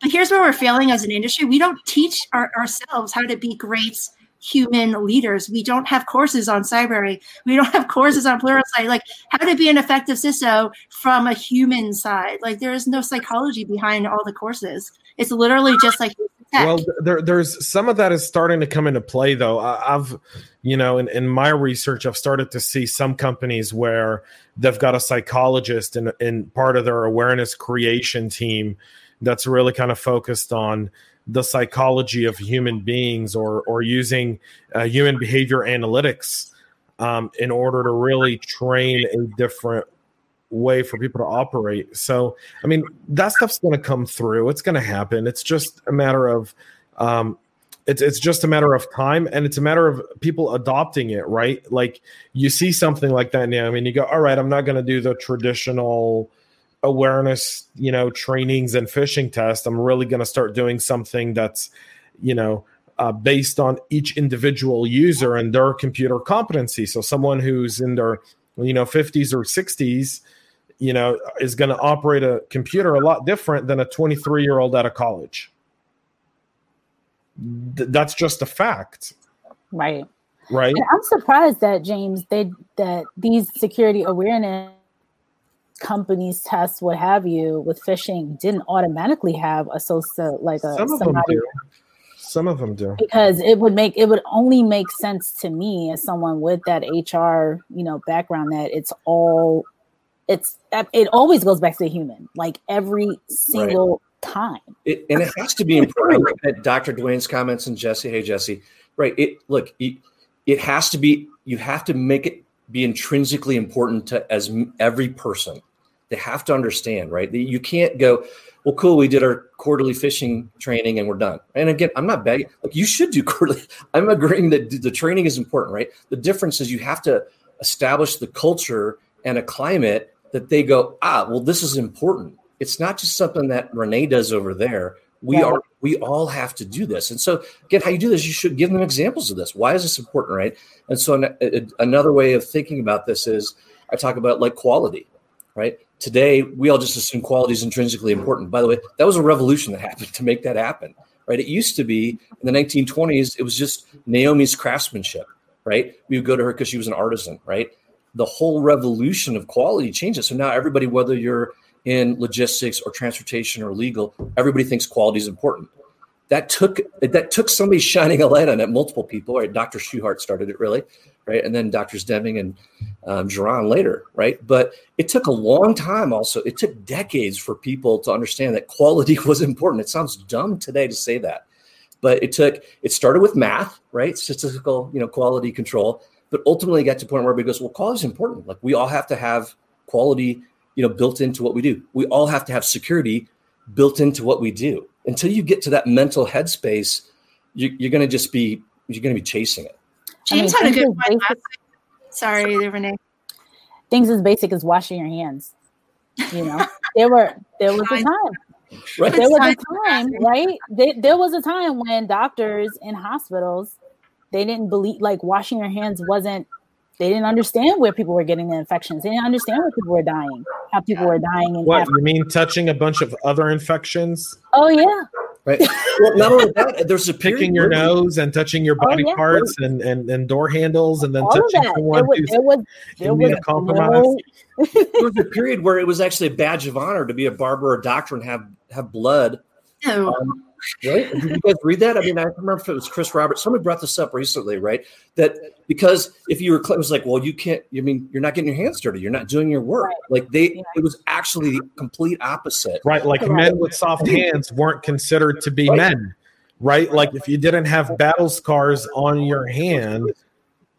But here's where we're failing as an industry. We don't teach our, ourselves how to be great human leaders. We don't have courses on cyber. We don't have courses on Pluralsight. Like how to be an effective CISO from a human side. Like there is no psychology behind all the courses. It's literally just like. Well, there, there's some of that is starting to come into play, though. I, have you know, in, in my research, I've started to see some companies where they've got a psychologist in, in part of their awareness creation team that's really kind of focused on the psychology of human beings or or using uh, human behavior analytics um, in order to really train a different way for people to operate. So, I mean, that stuff's going to come through. It's going to happen. It's just a matter of um, it's it's just a matter of time and it's a matter of people adopting it, right? Like you see something like that now. I mean, you go, all right, I'm not going to do the traditional awareness, you know, trainings and phishing tests. I'm really going to start doing something that's, you know, uh, based on each individual user and their computer competency. So someone who's in their, you know, 50s or 60s, you know, is going to operate a computer a lot different than a 23 year old out of college. Th- that's just a fact. Right. Right. And I'm surprised that James they that these security awareness companies tests what have you with phishing didn't automatically have a social like a some of somebody, them do. Some of them do. Because it would make it would only make sense to me as someone with that hr you know background that it's all it's it always goes back to the human like every single right. time. It, and it has to be important. At dr dwayne's comments and jesse hey jesse. Right it look it, it has to be you have to make it be intrinsically important to as every person. They have to understand, right? You can't go, well, cool, we did our quarterly phishing training and we're done. And again, I'm not begging. Like you should do quarterly. I'm agreeing that the training is important, right? The difference is you have to establish the culture and a climate that they go, ah, well, this is important. It's not just something that Renee does over there. We yeah. are we all have to do this. And so again, how you do this, you should give them examples of this. Why is this important, right? And so an, another way of thinking about this is I talk about like quality, right? Today we all just assume quality is intrinsically hmm. important. By the way, that was a revolution that happened to make that happen, right? It used to be in the 1920s, it was just Naomi's craftsmanship, right? We would go to her because she was an artisan, right? The whole revolution of quality changes. So now everybody, whether you're in logistics or transportation or legal, everybody thinks quality is important. That took that took somebody shining a light on it. Multiple people, right? Dr. Shewhart started it, really, right, and then Doctors Deming and um, Juran later, right. But it took a long time. Also, it took decades for people to understand that quality was important. It sounds dumb today to say that, but it took it started with math, right? Statistical, you know, quality control, but ultimately got to a point where everybody goes, well, quality is important. Like we all have to have quality, you know, built into what we do. We all have to have security built into what we do. Until you get to that mental headspace, you, you're going to just be you're going to be chasing it. James I mean, had a good point. Sorry, Renee. Things as basic as washing your hands. You know, there were there was a time. Right. There was a time, right? There, there was a time when doctors in hospitals they didn't believe like washing your hands wasn't they didn't understand where people were getting the infections. They didn't understand where people were dying, how people were dying. And what you mean touching a bunch of other infections? Oh yeah, Right. Well, not only that, there's a picking your nose and touching your body oh, yeah. parts and, and, and door handles and then All touching someone was, there was, there was No, there was a period where it was actually a badge of honor to be a barber or a doctor and have have blood. Um, right? Did you guys read that? I mean, I remember if it was Chris Roberts. Somebody brought this up recently, right? That because if you were, it was like, well, you can't. I mean, you're not getting your hands dirty. You're not doing your work. Right. Like they, yeah. it was actually the complete opposite. Right, like men with soft hands weren't considered to be right. men. Right, like if you didn't have battle scars on your hand,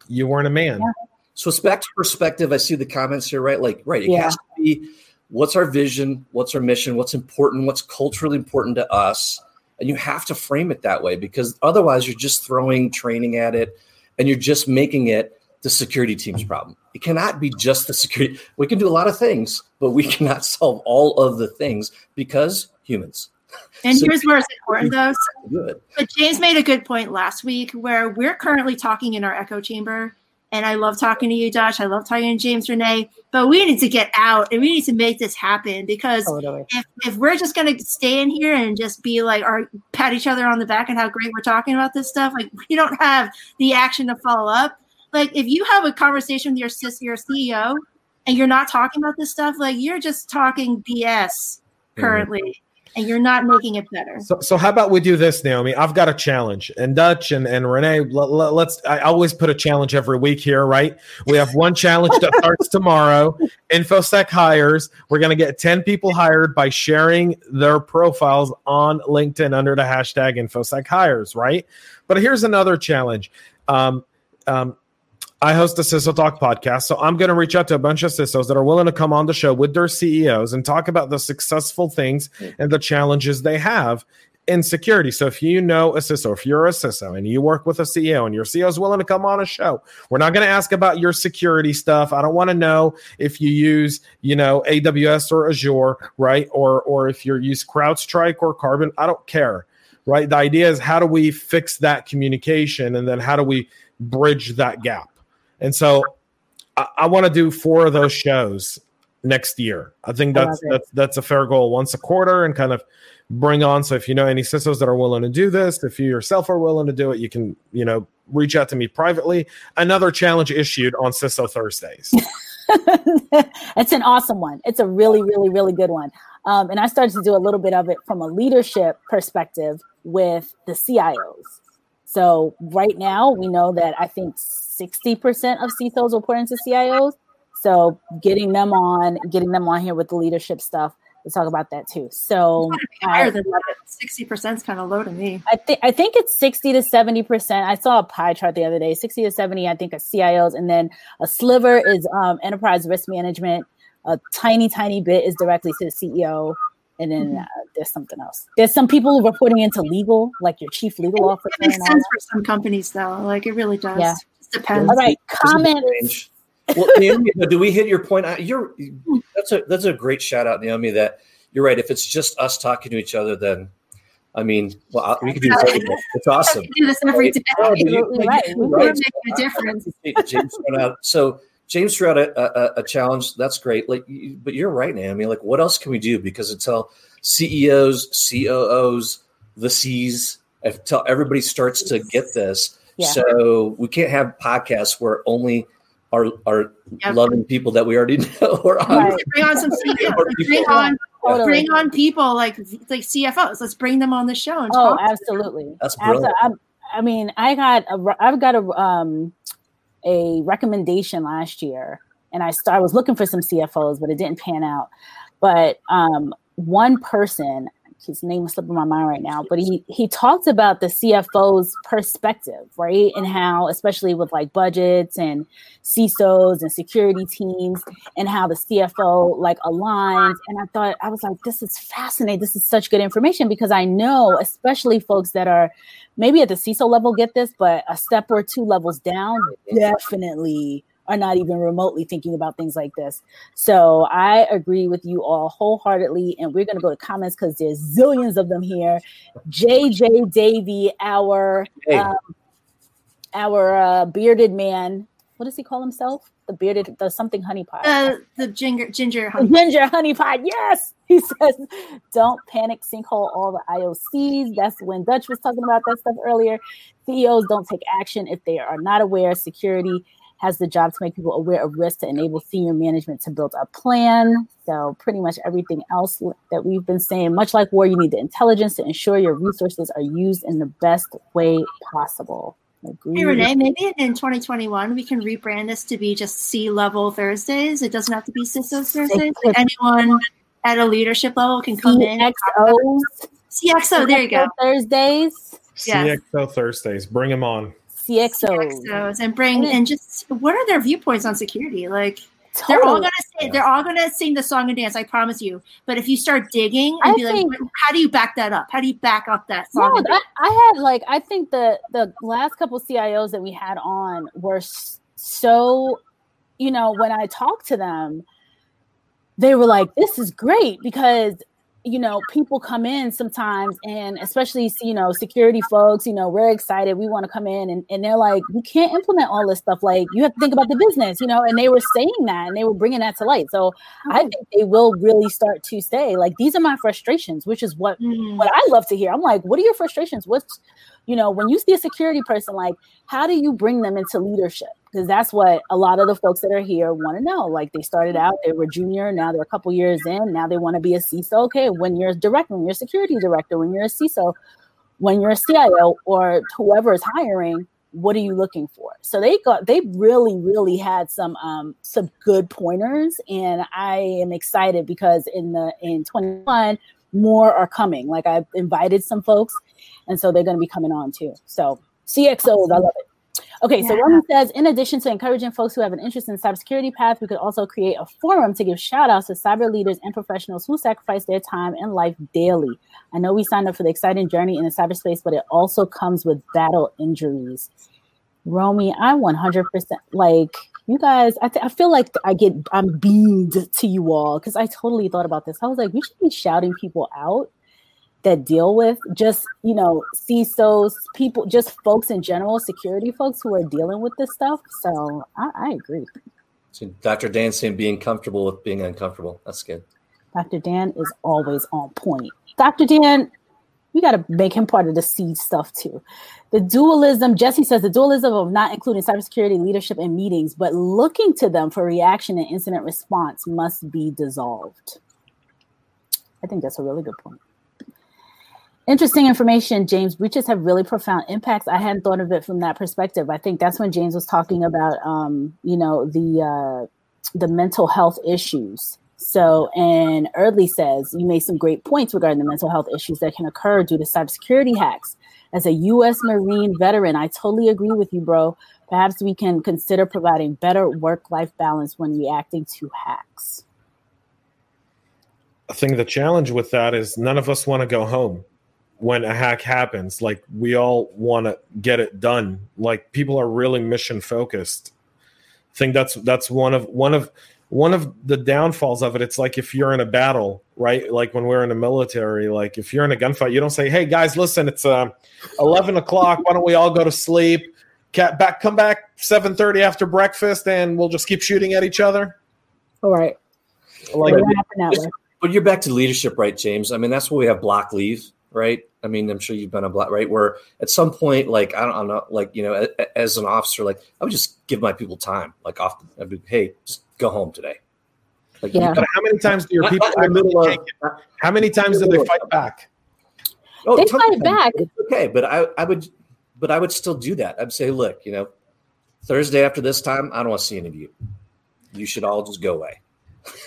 you weren't a man. Yeah. So it's back to perspective. I see the comments here, right? Like, right, it yeah. has to be what's our vision, what's our mission, what's important, what's culturally important to us and you have to frame it that way because otherwise you're just throwing training at it and you're just making it the security team's problem. It cannot be just the security. We can do a lot of things, but we cannot solve all of the things because humans. And so here's where it's important though. Good. But James made a good point last week where we're currently talking in our echo chamber and I love talking to you, Josh. I love talking to James Renee. But we need to get out and we need to make this happen because totally. if, if we're just going to stay in here and just be like, or pat each other on the back and how great we're talking about this stuff, like we don't have the action to follow up. Like if you have a conversation with your sis, your CEO, and you're not talking about this stuff, like you're just talking BS mm-hmm. currently. And you're not making it better. So, so how about we do this, Naomi? I've got a challenge, and Dutch and, and Renee. Let, let's. I always put a challenge every week here, right? We have one challenge that starts tomorrow. InfoSec hires. We're going to get ten people hired by sharing their profiles on LinkedIn under the hashtag InfoSec hires, right? But here's another challenge. Um, um, I host the CISO Talk podcast. So I'm going to reach out to a bunch of CISOs that are willing to come on the show with their CEOs and talk about the successful things mm. and the challenges they have in security. So if you know a CISO, if you're a CISO and you work with a CEO and your CEO is willing to come on a show, we're not going to ask about your security stuff. I don't want to know if you use, you know, AWS or Azure, right? Or or if you use CrowdStrike or Carbon. I don't care, right? The idea is how do we fix that communication and then how do we bridge that gap? And so I, I want to do four of those shows next year. I think that's I that's that's a fair goal once a quarter and kind of bring on. So if you know any CISOs that are willing to do this, if you yourself are willing to do it, you can, you know, reach out to me privately. Another challenge issued on CISO Thursdays. it's an awesome one. It's a really, really, really good one. Um, and I started to do a little bit of it from a leadership perspective with the CIOs. So right now we know that I think 60% of CISOs report into CIOs. So getting them on, getting them on here with the leadership stuff to talk about that too. So higher than that. Sixty percent is kind of low to me. I think I think it's sixty to seventy percent. I saw a pie chart the other day. Sixty to seventy, I think, are CIOs, and then a sliver is um, enterprise risk management. A tiny, tiny bit is directly to the CEO, and then mm-hmm. uh, there's something else. There's some people reporting into legal, like your chief legal officer. It makes sense for some companies, though. Like it really does. Yeah. It depends. All right, comments. well, Naomi, do we hit your point? You're that's a that's a great shout out, Naomi. That you're right. If it's just us talking to each other, then I mean, well, we can do this. It's awesome. We do this every day. Oh, you, right. We right. make a difference. James out. So James threw out a, a, a, challenge. That's great. Like, but you're right, Naomi. Like, what else can we do? Because until CEOs, COOs, the C's, until everybody starts to get this, yeah. so we can't have podcasts where only our our yep. loving people that we already know are on. Right. Bring on some CEOs. Bring on totally. bring on people like like CFOs. Let's bring them on the show. And oh, absolutely. That's brilliant. Absolutely. I mean, I got a, I've got a um a recommendation last year, and I started, I was looking for some CFOs, but it didn't pan out. But um, one person his name is slipping my mind right now, but he he talked about the CFO's perspective, right, and how especially with like budgets and CISOs and security teams, and how the CFO like aligns. And I thought I was like, this is fascinating. This is such good information because I know, especially folks that are maybe at the CISO level get this, but a step or two levels down, definitely are not even remotely thinking about things like this. So I agree with you all wholeheartedly. And we're going to go to comments because there's zillions of them here. JJ Davy, our hey. um, our uh, bearded man, what does he call himself? The bearded, the something honeypot. Uh, the ginger, ginger, honey. ginger honeypot. Yes, he says, "Don't panic, sinkhole all the IOCs." That's when Dutch was talking about that stuff earlier. CEOs don't take action if they are not aware. Security has the job to make people aware of risk to enable senior management to build a plan. So, pretty much everything else that we've been saying, much like war, you need the intelligence to ensure your resources are used in the best way possible. Hey Renee, maybe in 2021 we can rebrand this to be just C level Thursdays. It doesn't have to be CISO Thursdays. Like anyone at a leadership level can come CXOs. in. CXO, there you go. Thursdays. Yes. CXO Thursdays. Bring them on. CXOs. CXOs and bring and just what are their viewpoints on security? Like totally. they're all gonna say they're all gonna sing the song and dance, I promise you. But if you start digging and I be think, like, how do you back that up? How do you back up that song? No, that, I had like I think the the last couple CIOs that we had on were so, you know, when I talked to them, they were like, "This is great because you know, people come in sometimes and especially, you know, security folks, you know, we're excited. We want to come in and, and they're like, you can't implement all this stuff. Like you have to think about the business, you know, and they were saying that and they were bringing that to light. So I think they will really start to say like, these are my frustrations, which is what, mm. what I love to hear. I'm like, what are your frustrations? What's, you know, when you see a security person, like, how do you bring them into leadership? Because that's what a lot of the folks that are here want to know. Like, they started out, they were junior, now they're a couple years in, now they want to be a CISO. Okay, when you're a director, when you're a security director, when you're a CISO, when you're a CIO, or whoever is hiring, what are you looking for? So they got they really really had some um some good pointers, and I am excited because in the in 21 more are coming. Like I've invited some folks, and so they're going to be coming on too. So CXOs, I love it. Okay, yeah. so Roman says, in addition to encouraging folks who have an interest in cybersecurity path, we could also create a forum to give shout outs to cyber leaders and professionals who sacrifice their time and life daily. I know we signed up for the exciting journey in the cyberspace, but it also comes with battle injuries. Romy, I'm 100% like you guys, I, th- I feel like I get I'm beamed to you all because I totally thought about this. I was like, we should be shouting people out that deal with just you know CISOs, people, just folks in general, security folks who are dealing with this stuff. So I, I agree. So Dr. Dan saying being comfortable with being uncomfortable. That's good. Dr. Dan is always on point. Dr. Dan, we got to make him part of the seed stuff too. The dualism, Jesse says, the dualism of not including cybersecurity leadership in meetings, but looking to them for reaction and incident response must be dissolved. I think that's a really good point. Interesting information, James. Breaches have really profound impacts. I hadn't thought of it from that perspective. I think that's when James was talking about, um, you know, the uh, the mental health issues so, and Eardley says you made some great points regarding the mental health issues that can occur due to cybersecurity hacks. As a U.S. Marine veteran, I totally agree with you, bro. Perhaps we can consider providing better work life balance when reacting to hacks. I think the challenge with that is none of us want to go home when a hack happens. Like, we all want to get it done. Like, people are really mission focused. I think that's that's one of one of one of the downfalls of it. It's like if you're in a battle right? Like when we're in the military like if you're in a gunfight you don't say hey guys listen it's uh, 11 o'clock. Why don't we all go to sleep? Cat back come back 7.30 after breakfast and we'll just keep shooting at each other. All right. Like, but you're back to leadership right james? I mean that's why we have block leave right i mean i'm sure you've been a black, right where at some point like i don't, know like you know as an officer like i would just give my people time like off i'd be hey just go home today. Like, yeah. how many times do your people in the middle of, how many times do they fight back? Oh, they fight back. okay, but I, I would, but I would still do that. I'd say, look, you know, Thursday after this time, I don't want to see any of you. You should all just go away.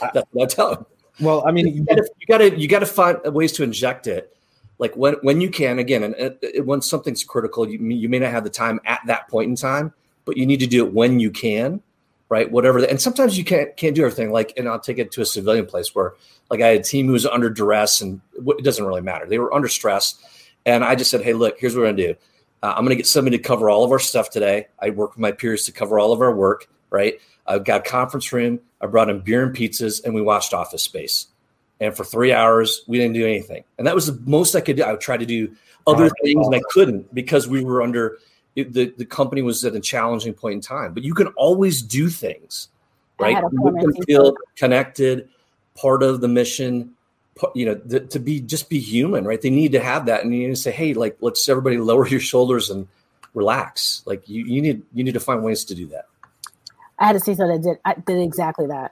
That's what I tell them. Well, I mean, you got to you got to find ways to inject it, like when when you can. Again, and it, it, when something's critical, you you may not have the time at that point in time, but you need to do it when you can, right? Whatever. The, and sometimes you can't can't do everything. Like, and I'll take it to a civilian place where, like, I had a team who was under duress, and it doesn't really matter. They were under stress, and I just said, "Hey, look, here's what we're gonna do. Uh, I'm gonna get somebody to cover all of our stuff today. I work with my peers to cover all of our work, right? I've got a conference room. I brought in beer and pizzas, and we watched Office Space. And for three hours, we didn't do anything. And that was the most I could do. I would try to do other things, and I couldn't because we were under it, the the company was at a challenging point in time. But you can always do things, right? You can feel connected, part of the mission. You know, the, to be just be human, right? They need to have that, and you need to say, "Hey, like, let's everybody lower your shoulders and relax." Like, you you need you need to find ways to do that. I had a CISO that did I did exactly that,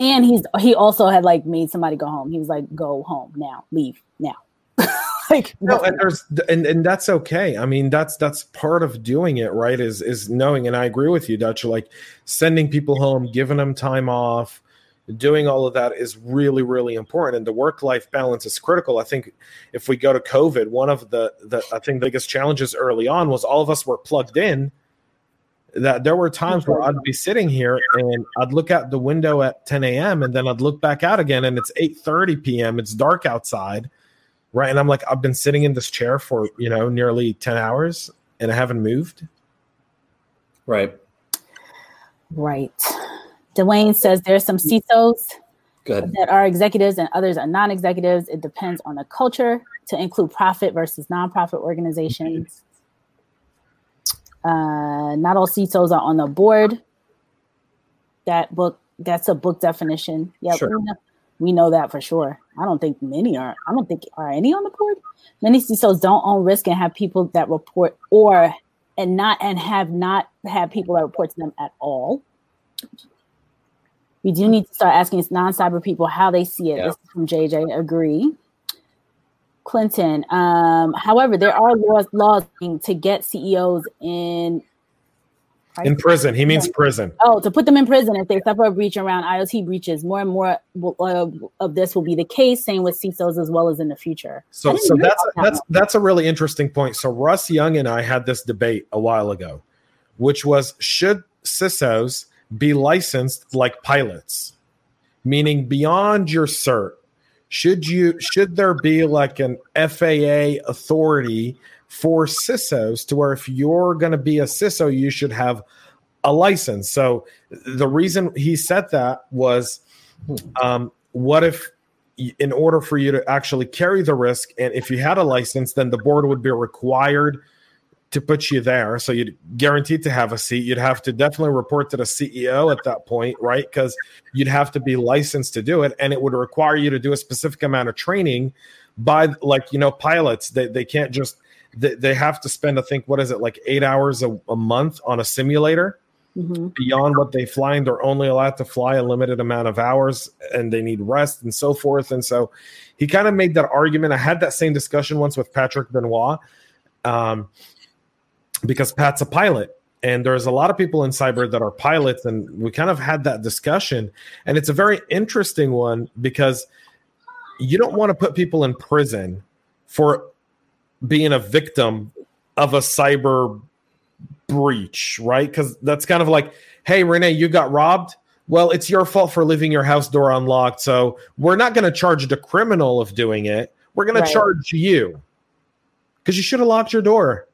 and he's he also had like made somebody go home. He was like, "Go home now, leave now." like no, and there's and, and that's okay. I mean, that's that's part of doing it, right? Is is knowing, and I agree with you, Dutch. Like sending people home, giving them time off, doing all of that is really really important and the work life balance is critical i think if we go to covid one of the the i think the biggest challenges early on was all of us were plugged in that there were times where I'd be sitting here and I'd look out the window at 10 a.m. and then I'd look back out again and it's 8:30 p.m. It's dark outside, right? And I'm like, I've been sitting in this chair for you know nearly 10 hours and I haven't moved. Right. Right. Dwayne says there's some CISOs that are executives and others are non-executives. It depends on the culture to include profit versus nonprofit organizations. Uh, not all CISOs are on the board. That book, that's a book definition. Yeah, sure. we, know, we know that for sure. I don't think many are. I don't think are any on the board. Many CISOs don't own risk and have people that report or and not and have not had people that report to them at all. We do need to start asking non-cyber people how they see it. Yeah. This is from JJ. Agree. Clinton. Um, however, there are laws laws to get CEOs in in prison. He means prison. Oh, to put them in prison if they suffer a breach around IoT breaches. More and more uh, of this will be the case. Same with CISOs as well as in the future. So, so that's that that's that's a really interesting point. So Russ Young and I had this debate a while ago, which was should CISOs be licensed like pilots, meaning beyond your cert, should you should there be like an FAA authority for CISOs to where if you're going to be a CISO, you should have a license? So the reason he said that was, um, what if in order for you to actually carry the risk, and if you had a license, then the board would be required to put you there. So you'd guaranteed to have a seat. You'd have to definitely report to the CEO at that point, right? Because you'd have to be licensed to do it. And it would require you to do a specific amount of training by like, you know, pilots. They, they can't just, they, they have to spend, I think, what is it, like eight hours a, a month on a simulator. Mm-hmm. Beyond what they fly, and they're only allowed to fly a limited amount of hours, and they need rest and so forth. And so, he kind of made that argument. I had that same discussion once with Patrick Benoit, um, because Pat's a pilot and there's a lot of people in cyber that are pilots and we kind of had that discussion and it's a very interesting one because you don't want to put people in prison for being a victim of a cyber breach right? Because that's kind of like hey renee you got robbed? Well it's your fault for leaving your house door unlocked so we're not going to charge the criminal of doing it. We're going right. to charge you because you should have locked your door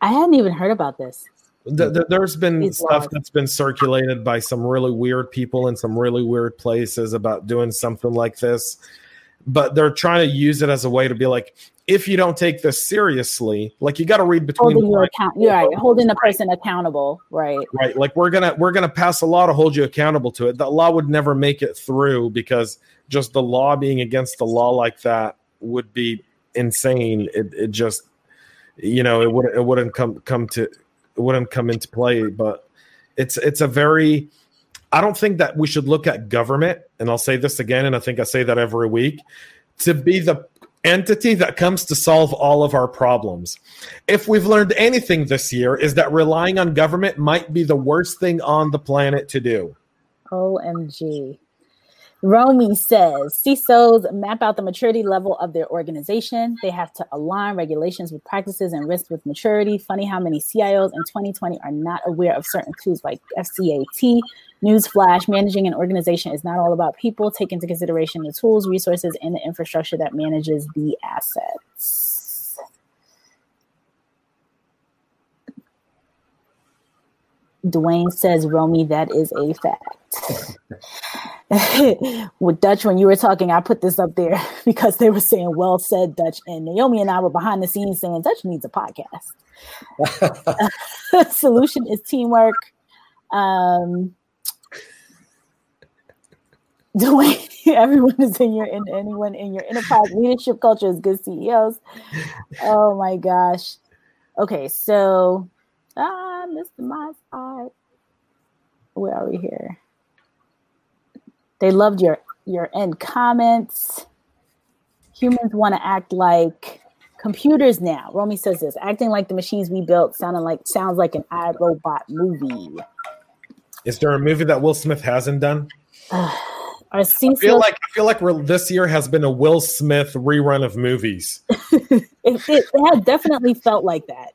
I hadn't even heard about this. The, the, there's been These stuff laws. that's been circulated by some really weird people in some really weird places about doing something like this. But they're trying to use it as a way to be like, if you don't take this seriously, like you got to read between holding your account, you're right, holding the person accountable, right? Right. Like we're gonna we're gonna pass a law to hold you accountable to it. The law would never make it through because just the law being against the law like that would be insane. It, it just you know it wouldn't it wouldn't come come to it wouldn't come into play but it's it's a very i don't think that we should look at government and i'll say this again and i think i say that every week to be the entity that comes to solve all of our problems. If we've learned anything this year is that relying on government might be the worst thing on the planet to do. Omg Romy says CISOs map out the maturity level of their organization. They have to align regulations with practices and risks with maturity. Funny how many CIOs in 2020 are not aware of certain tools like FCAT. Newsflash managing an organization is not all about people. Take into consideration the tools, resources, and the infrastructure that manages the assets. Dwayne says, Romy, that is a fact. with Dutch, when you were talking, I put this up there because they were saying, well said, Dutch. And Naomi and I were behind the scenes saying, Dutch needs a podcast. Solution is teamwork. Um, Dwayne, everyone is in your in anyone in your enterprise leadership culture is good CEOs. Oh my gosh. Okay, so ah, Mr. My side. Where are we here? They loved your your end comments. Humans want to act like computers now. Romy says this, acting like the machines we built sounding like sounds like an I, Robot movie. Is there a movie that Will Smith hasn't done? I feel like I feel like this year has been a Will Smith rerun of movies. it, it, it had definitely felt like that.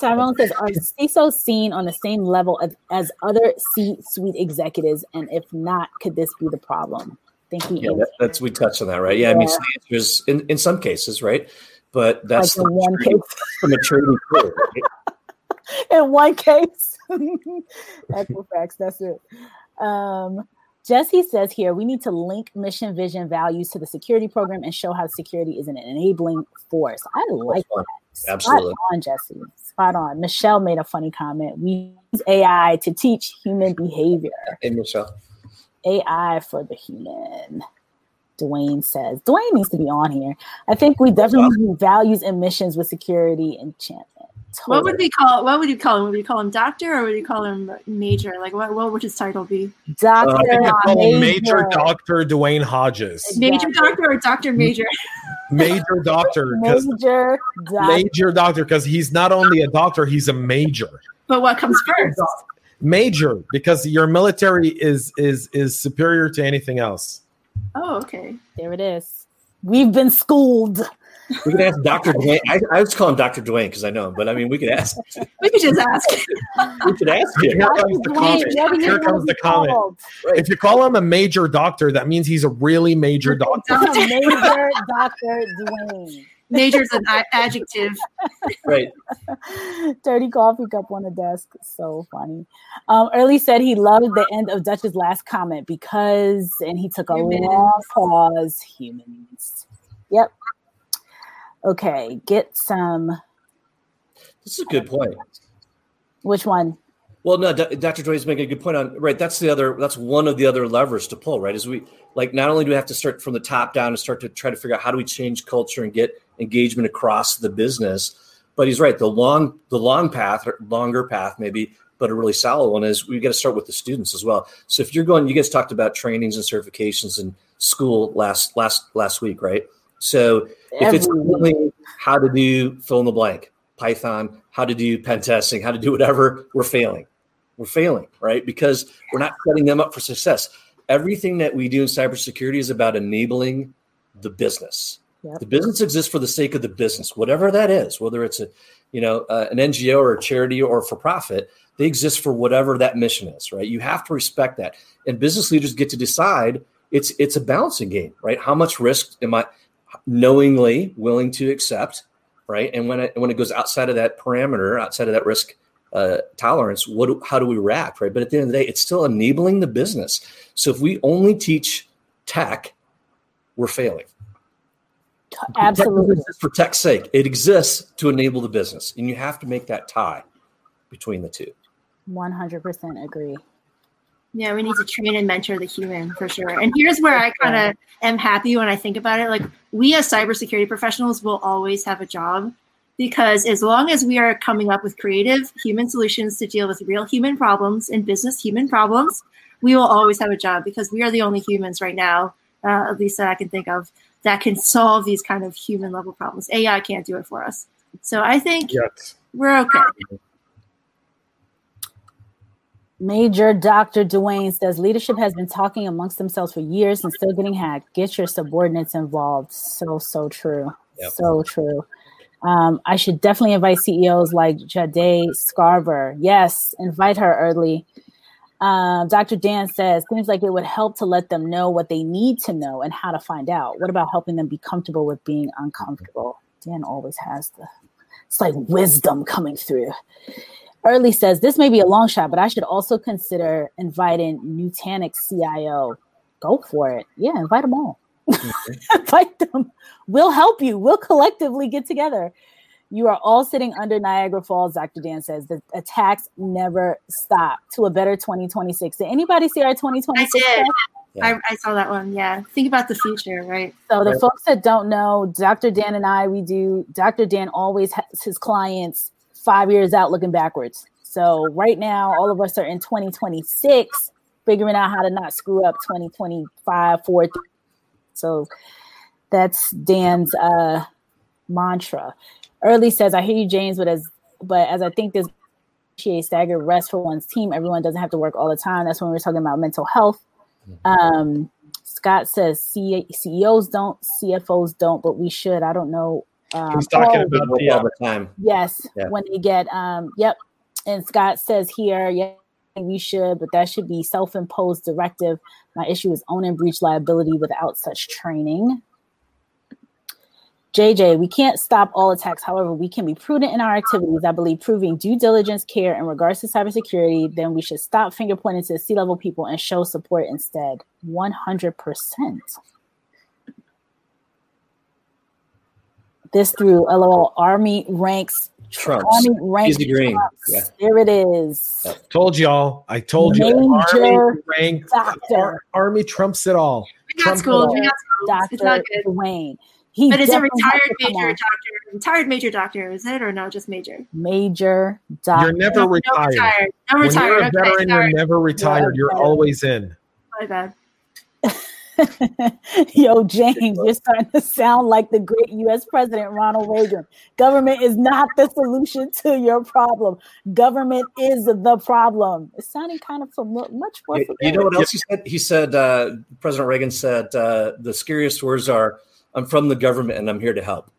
Tyrone says, "Are CISOs seen on the same level as, as other C-suite executives? And if not, could this be the problem?" Thank you. Yeah, that, that's we touched on that, right? Yeah, yeah. I mean, answers in in some cases, right? But that's like in one case, the maturity. Right? in one case, Equifax. That's it. Um, Jesse says here we need to link mission, vision, values to the security program and show how security is an enabling force. I like that. Absolutely. Spot on, Jesse. Spot on. Michelle made a funny comment. We use AI to teach human behavior. Hey, Michelle. AI for the human. Dwayne says. Dwayne needs to be on here. I think we definitely do values and missions with security and Totally. What would we call? What would you call him? Would you call him doctor or would you call him major? Like what? What would his title be? Doctor. Uh, major. major Doctor Dwayne Hodges. Major Doctor or Doctor Major? major Doctor. Major. Doctor. Major Doctor because he's not only a doctor, he's a major. But what comes first? Major because your military is is is superior to anything else. Oh, okay. There it is. We've been schooled. We could ask Dr. Dwayne. I, I was calling Dr. Dwayne because I know him, but I mean, we could ask. we could just ask. we could ask him. Here comes the comment. Here comes the comment. Right. If you call him a major doctor, that means he's a really major doctor. major Dr. Dwayne. Major's an adjective. Right. Dirty coffee cup on the desk. So funny. Um, Early said he loved the end of Dutch's last comment because, and he took a humans. long pause. Humans. Yep. Okay, get some. This is a good point. Which one? Well, no, Dr. Joy is making a good point on right. That's the other. That's one of the other levers to pull. Right, is we like not only do we have to start from the top down and start to try to figure out how do we change culture and get engagement across the business, but he's right. The long, the long path, longer path, maybe, but a really solid one is we got to start with the students as well. So if you're going, you guys talked about trainings and certifications in school last last last week, right? So if it's only how to do fill in the blank, Python, how to do pen testing, how to do whatever, we're failing. We're failing, right? Because we're not setting them up for success. Everything that we do in cybersecurity is about enabling the business. Yep. The business exists for the sake of the business, whatever that is, whether it's a, you know, uh, an NGO or a charity or for profit. They exist for whatever that mission is, right? You have to respect that, and business leaders get to decide. It's it's a balancing game, right? How much risk am I? Knowingly willing to accept, right? And when it when it goes outside of that parameter, outside of that risk uh, tolerance, what do, how do we react, right? But at the end of the day, it's still enabling the business. So if we only teach tech, we're failing. Absolutely. For tech's sake, it exists to enable the business, and you have to make that tie between the two. One hundred percent agree. Yeah, we need to train and mentor the human for sure. And here's where I kind of am happy when I think about it. Like we as cybersecurity professionals will always have a job because as long as we are coming up with creative human solutions to deal with real human problems and business human problems, we will always have a job because we are the only humans right now, uh, at least that I can think of, that can solve these kind of human level problems. AI can't do it for us. So I think yes. we're okay. Major Dr. Dwayne says leadership has been talking amongst themselves for years and still getting hacked. Get your subordinates involved. So, so true. Yep. So true. Um, I should definitely invite CEOs like Jade Scarver. Yes, invite her early. Um, Dr. Dan says, seems like it would help to let them know what they need to know and how to find out. What about helping them be comfortable with being uncomfortable? Dan always has the, it's like wisdom coming through. Early says, this may be a long shot, but I should also consider inviting Nutanix CIO. Go for it. Yeah, invite them all. Mm-hmm. invite them. We'll help you. We'll collectively get together. You are all sitting under Niagara Falls, Dr. Dan says. The attacks never stop to a better 2026. Did anybody see our 2026? I did. Yeah. I, I, saw that one. Yeah. Think about the future, right? So, the right. folks that don't know, Dr. Dan and I, we do, Dr. Dan always has his clients five years out looking backwards. So, right now, all of us are in 2026, figuring out how to not screw up 2025, 4. So, that's Dan's uh, mantra. Early says, I hear you, James, but as but as I think this a staggered rest for one's team, everyone doesn't have to work all the time. That's when we're talking about mental health. Mm-hmm. Um, Scott says C- CEOs don't, CFOs don't, but we should. I don't know. Um, He's talking oh, about the, all the time. Yes, yeah. when they get um, yep. And Scott says here, yeah, we should, but that should be self-imposed directive. My issue is own and breach liability without such training. JJ, we can't stop all attacks. However, we can be prudent in our activities. I believe proving due diligence, care in regards to cybersecurity, then we should stop finger pointing to C level people and show support instead. 100%. This through LOL Army ranks Trump. Army ranks Easy green. Yeah. There it is. Told y'all. I told Major you. Army ranked. Ar- Army trumps it all. We got school. We got school. Dr. Dwayne. He but is it retired major doctor? Retired major doctor, is it or no? Just major. Major doctor. You're never retired. No retired. No when. You're a veteran. Okay, you're never retired. You're always in. My bad. Yo, James, you're starting to sound like the great US President Ronald Reagan. Government is not the solution to your problem. Government is the problem. It's sounding kind of familiar, much more. Familiar. You know what else he said? He said, uh, President Reagan said, uh, the scariest words are, I'm from the government and I'm here to help.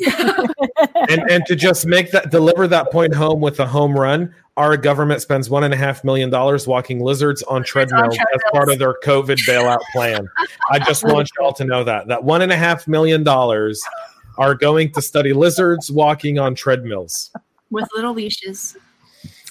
and and to just make that deliver that point home with a home run, our government spends one and a half million dollars walking lizards on treadmills, on as part of their COVID bailout plan. I just want y'all to know that that one and a half million dollars are going to study lizards walking on treadmills with little leashes.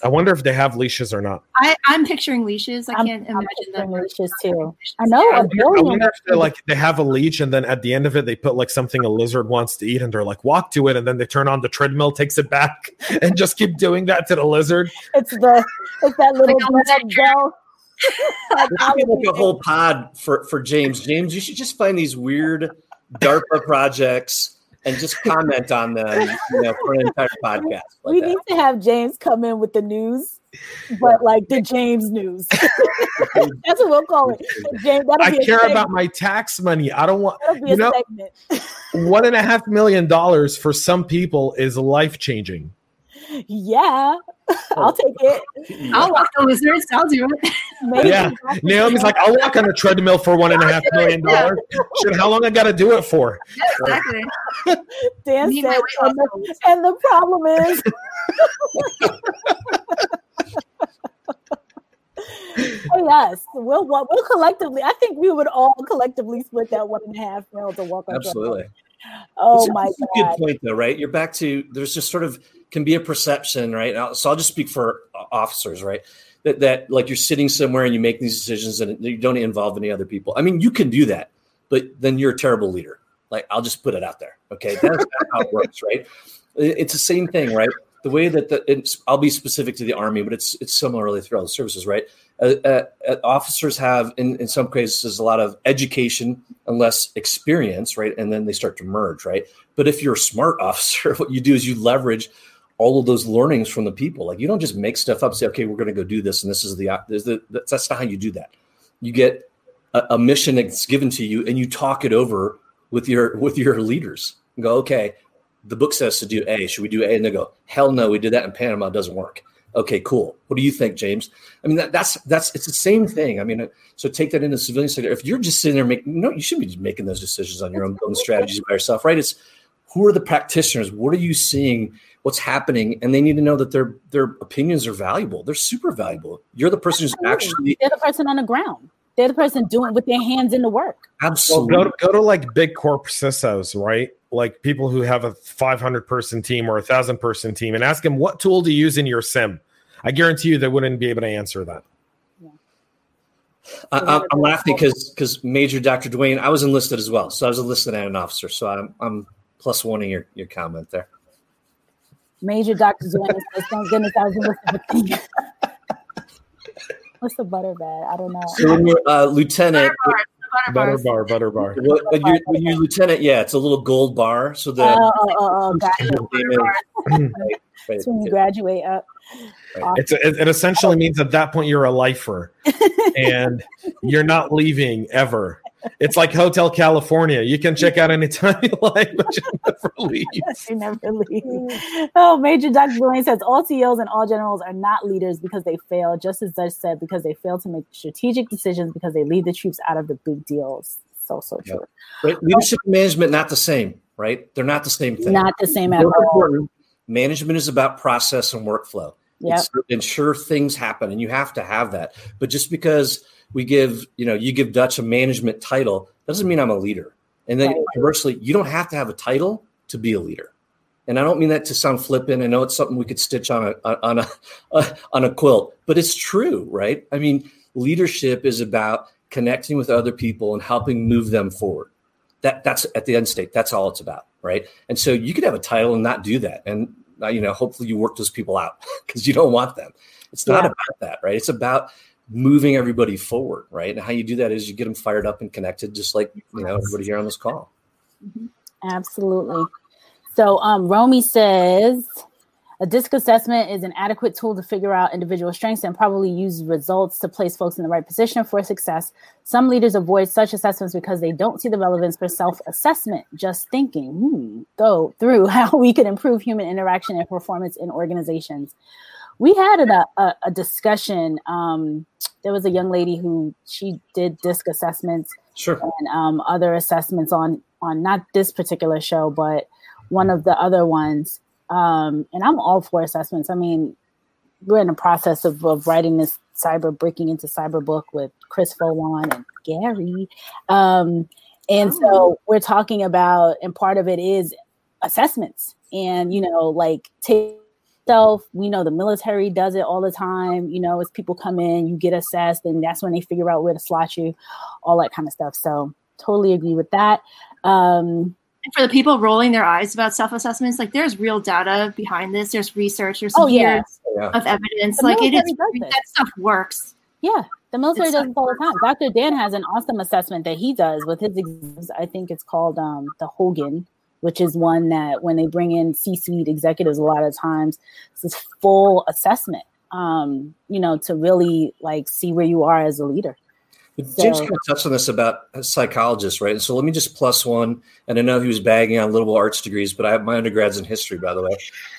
I wonder if they have leashes or not. I, am picturing leashes. I can't I'm, imagine I'm leashes too. I know. Yeah, I wonder if they like they have a leash and then at the end of it they put like something a lizard wants to eat and they're like walk to it and then they turn on the treadmill, takes it back, and just keep doing that to the lizard. It's the it's that little oh, like gel. like a whole pod for for James. James, you should just find these weird DARPA projects and just comment on them, you know, for an entire podcast. Like we that. need to have James come in with the news, but like the James news. That's what we'll call it. James, I care about my tax money. I don't want you know one and a half million dollars for some people is life changing. Yeah, oh. I'll take it. I'll walk the lizards. I'll do it. Maybe. Yeah, Naomi's like, I'll walk on a treadmill for one and a half million dollars. Shit, how long I got to do it for? exactly. Dan said, and the, and the problem is. Oh yes, we'll we'll collectively. I think we would all collectively split that one and a half mil to walk on. Absolutely. Oh it's my god! Good point, though, right? You're back to there's just sort of can be a perception, right? So I'll just speak for uh, officers, right? That that like you're sitting somewhere and you make these decisions and you don't involve any other people. I mean, you can do that, but then you're a terrible leader. Like I'll just put it out there. Okay, that's how it works, right? It's the same thing, right? The way that the I'll be specific to the army, but it's it's similarly through all the services, right? Uh, uh, uh, officers have in, in some cases a lot of education and less experience right and then they start to merge right but if you're a smart officer what you do is you leverage all of those learnings from the people. Like you don't just make stuff up, say, okay, we're going to go do this, and this is the, this the that's not how you do that. You get a, a, mission that's given to you, and you talk it over with your with your leaders. And go, okay, the book says to do A. Should we do A? And they go, hell no, we did that in Panama. It doesn't work. Okay, cool. What do you think, James? I mean, that, that's that's it's the same thing. I mean, uh, so take that into the civilian sector. If you're just sitting there making no, you shouldn't be making those decisions on your own, building strategies by yourself, right? It's who are the practitioners? What are you seeing? What's happening? And they need to know that their their opinions are valuable. They're super valuable. You're the person who's actually they're the person on the ground. They're the person doing with their hands in the work. Absolutely. Well, go to, go to like big corp CISOs, right? Like people who have a 500 person team or a thousand person team, and ask them what tool do you use in your sim. I guarantee you they wouldn't be able to answer that. I, am laughing because because Major Dr. Dwayne, I was enlisted as well, so I was enlisted and an officer. So I'm I'm plus one in your your comment there. Major Dr. Dwayne says, "Thank goodness I was enlisted." What's the butter bag? I don't know. So when you're uh, lieutenant, butter bar, butter bar. When you're, when you're lieutenant, yeah, it's a little gold bar. So the oh, oh, oh, oh gotcha. right, right, so when you graduate up. Right. It's a, it essentially means at that point you're a lifer, and you're not leaving ever. It's like Hotel California. You can check out anytime you like, but you never leave. you never leave. Mm. Oh, Major Dr. Dwayne says all CEOs and all generals are not leaders because they fail, just as Dutch said, because they fail to make strategic decisions because they lead the troops out of the big deals. So, so true. Right. Leadership and management, not the same, right? They're not the same thing. Not the same at all. Management is about process and workflow. Yeah. Ensure things happen, and you have to have that. But just because – we give, you know, you give Dutch a management title, doesn't mean I'm a leader. And then right. conversely, you don't have to have a title to be a leader. And I don't mean that to sound flippant. I know it's something we could stitch on a on a, a on a quilt, but it's true, right? I mean, leadership is about connecting with other people and helping move them forward. That that's at the end state. That's all it's about, right? And so you could have a title and not do that, and uh, you know, hopefully you work those people out because you don't want them. It's not yeah. about that, right? It's about moving everybody forward, right? And how you do that is you get them fired up and connected, just like you know everybody here on this call. Mm-hmm. Absolutely. So, um, Romy says a disc assessment is an adequate tool to figure out individual strengths and probably use results to place folks in the right position for success. Some leaders avoid such assessments because they don't see the relevance for self-assessment. Just thinking, hmm, go through how we can improve human interaction and performance in organizations we had a, a, a discussion. Um, there was a young lady who she did disc assessments sure. and um, other assessments on on not this particular show, but one of the other ones. Um, and I'm all for assessments. I mean, we're in the process of, of writing this cyber breaking into cyber book with Chris Foulon and Gary. Um, and so oh. we're talking about, and part of it is assessments and, you know, like take stuff. We know the military does it all the time. You know, as people come in, you get assessed, and that's when they figure out where to slot you, all that kind of stuff. So totally agree with that. Um, and for the people rolling their eyes about self assessments, like there's real data behind this. There's research. There's oh, yeah. years of evidence. The like it is that stuff works. Yeah, the military it's does it all the time. Dr. Dan has an awesome assessment that he does with his exams. I think it's called um, the Hogan which is one that when they bring in C-suite executives, a lot of times this full assessment, um, you know, to really like see where you are as a leader. James so, kind of touched on this about psychologists, right? And so let me just plus one. And I know he was bagging on liberal arts degrees, but I have my undergrads in history, by the way.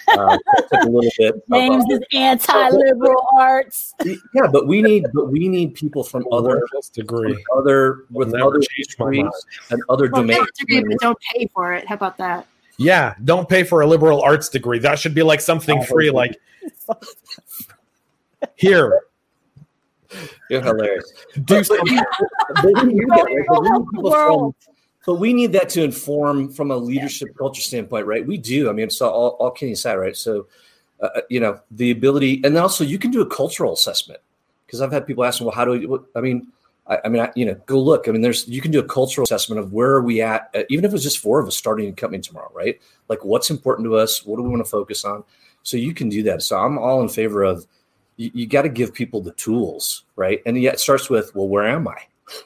Uh, took a little bit. James is anti-liberal arts. Yeah, but we need, but we need people from other degree, other with other degrees and other well, domains. Degree, but don't pay for it. How about that? Yeah, don't pay for a liberal arts degree. That should be like something free, like here you're hilarious. Do something. but we need that to inform from a leadership culture standpoint, right? We do. I mean, so all, all kidding aside, right? So, uh, uh you know, the ability, and also you can do a cultural assessment because I've had people asking, well, how do we, what, I mean, I, I, mean, I, you know, go look. I mean, there's, you can do a cultural assessment of where are we at, uh, even if it's just four of us starting a company tomorrow, right? Like what's important to us? What do we want to focus on? So you can do that. So I'm all in favor of, you, you got to give people the tools, right? And yet it starts with, well, where am I?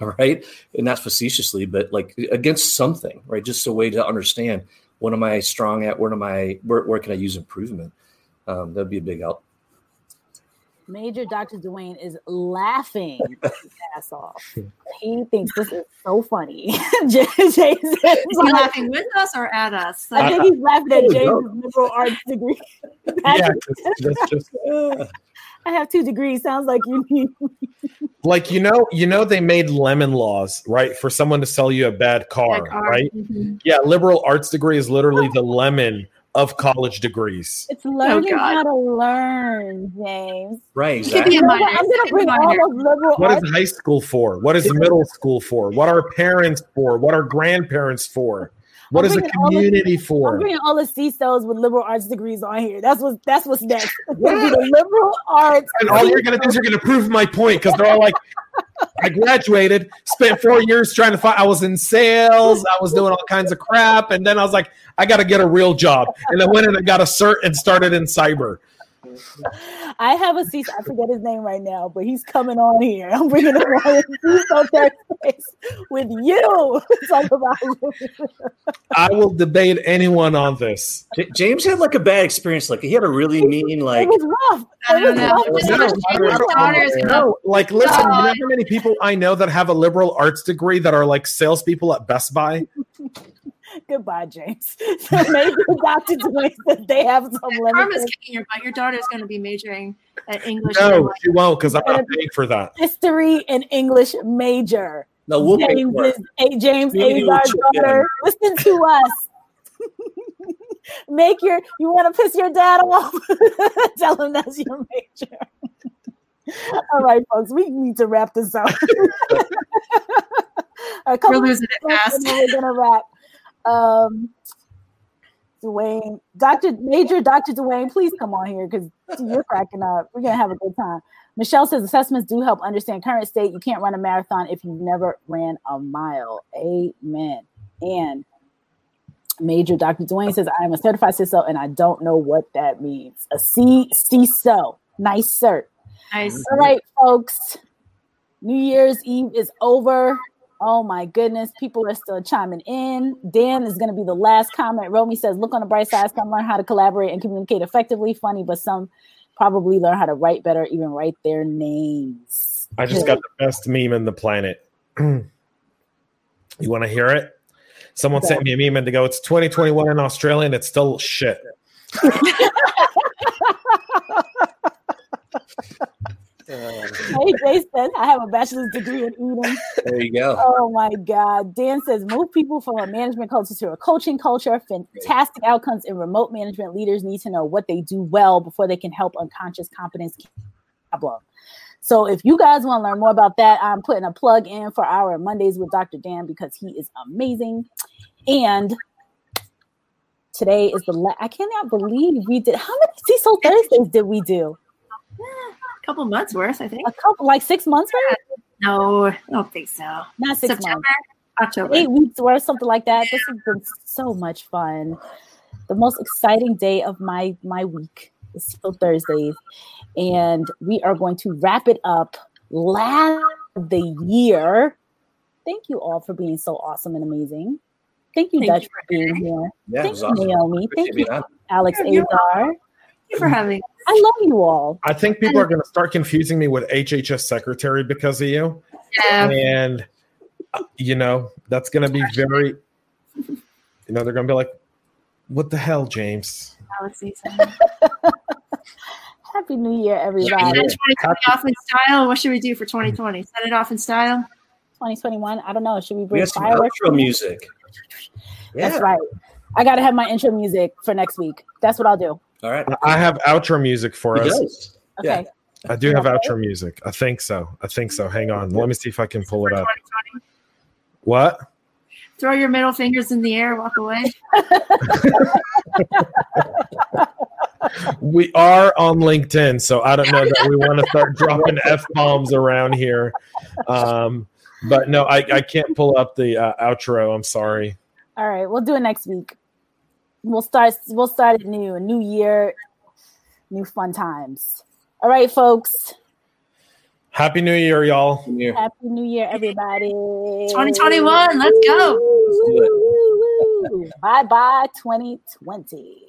All right. And not facetiously, but like against something, right? Just a way to understand what am I strong at? Where am I, where, where can I use improvement? Um, that'd be a big help. Major Dr. Dwayne is laughing his ass off. He thinks this is so funny. James is he laughing with us or at us? I think he's laughing at James' liberal arts degree. yeah, just, just, I have two degrees. Sounds like you need. like you know, you know, they made lemon laws, right, for someone to sell you a bad car, bad car. right? Mm-hmm. Yeah, liberal arts degree is literally the lemon of college degrees. It's learning oh how to learn, James. Right. Exactly. I'm going to bring all those liberal. What arts- is high school for? What is middle school for? What are parents for? What are grandparents for? What I'm is the community the, for? I'm bringing all the CISOs with liberal arts degrees on here. That's what that's what's next. It's gonna be the liberal arts. And all you're gonna do is you're gonna prove my point because they're all like, I graduated, spent four years trying to find. I was in sales, I was doing all kinds of crap, and then I was like, I got to get a real job, and I went and I got a cert and started in cyber. I have a cease. I forget his name right now, but he's coming on here. I'm bringing him on with you. Talk about. I will debate anyone on this. J- James had like a bad experience. Like he had a really mean. Like it was rough. No, like listen. You know how many people I know that have a liberal arts degree that are like salespeople at Best Buy? Goodbye, James. So maybe Dr. Dwayne that they have some limits. Karma's kicking your butt. Your daughter's going to be majoring at English. No, she won't because I'm not paying for that. History and English major. No, we'll James is a, James Azar's daughter. Listen to us. Make your you want to piss your dad off? Tell him that's your major. All right, folks, we need to wrap this up. A couple We're losing it fast. We're gonna wrap. Um, Dwayne, Dr. Major Dr. Dwayne, please come on here because you're cracking up. We're gonna have a good time. Michelle says assessments do help understand current state. You can't run a marathon if you've never ran a mile. Amen. And Major Dr. Dwayne says, I am a certified CISO and I don't know what that means. A C CISO. Nice cert. Nice. All right, folks. New Year's Eve is over. Oh my goodness, people are still chiming in. Dan is going to be the last comment. Romy says, "Look on the bright side. Some learn how to collaborate and communicate effectively. Funny, but some probably learn how to write better, even write their names." I just got the best meme in the planet. you want to hear it? Someone okay. sent me a meme and they go, "It's 2021 in Australia and it's still shit." Uh, hey Jason, I have a bachelor's degree in eating. There you go. Oh my God. Dan says move people from a management culture to a coaching culture. Fantastic outcomes in remote management. Leaders need to know what they do well before they can help unconscious competence problem. So if you guys want to learn more about that, I'm putting a plug in for our Mondays with Dr. Dan because he is amazing. And today is the la- I cannot believe we did how many CISO Thursdays did we do? Couple months worth, I think. A couple, like six months worth? No, I don't think so. Not six September, months. October. Eight weeks worth, something like that. This has been so much fun. The most exciting day of my my week is still Thursdays, and we are going to wrap it up last of the year. Thank you all for being so awesome and amazing. Thank you, Thank Dutch, you for being here. Yeah, Thank you, awesome. Naomi. Thank you, Alex yeah, Azar you for having. I love you all. I think people and, are going to start confusing me with HHS secretary because of you. Yeah. And uh, you know that's going to be very. You know they're going to be like, "What the hell, James?" Happy New Year, everybody. 2020 off in style. What should we do for 2020? Set it off in style. 2021. I don't know. Should we bring we some outro music? That's right. I got to have my intro music for next week. That's what I'll do. All right. I have outro music for he us. Does. Okay. Yeah. I do have outro music. I think so. I think so. Hang on. Let me see if I can pull it up. What? Throw your middle fingers in the air, walk away. we are on LinkedIn, so I don't know that we want to start dropping f bombs around here. Um, but no, I, I can't pull up the uh, outro. I'm sorry. All right, we'll do it next week we'll start we'll start it new, a new year, new fun times. All right, folks. Happy New Year, y'all. Happy New Year, everybody. 2021, let's go. Let's bye bye 2020.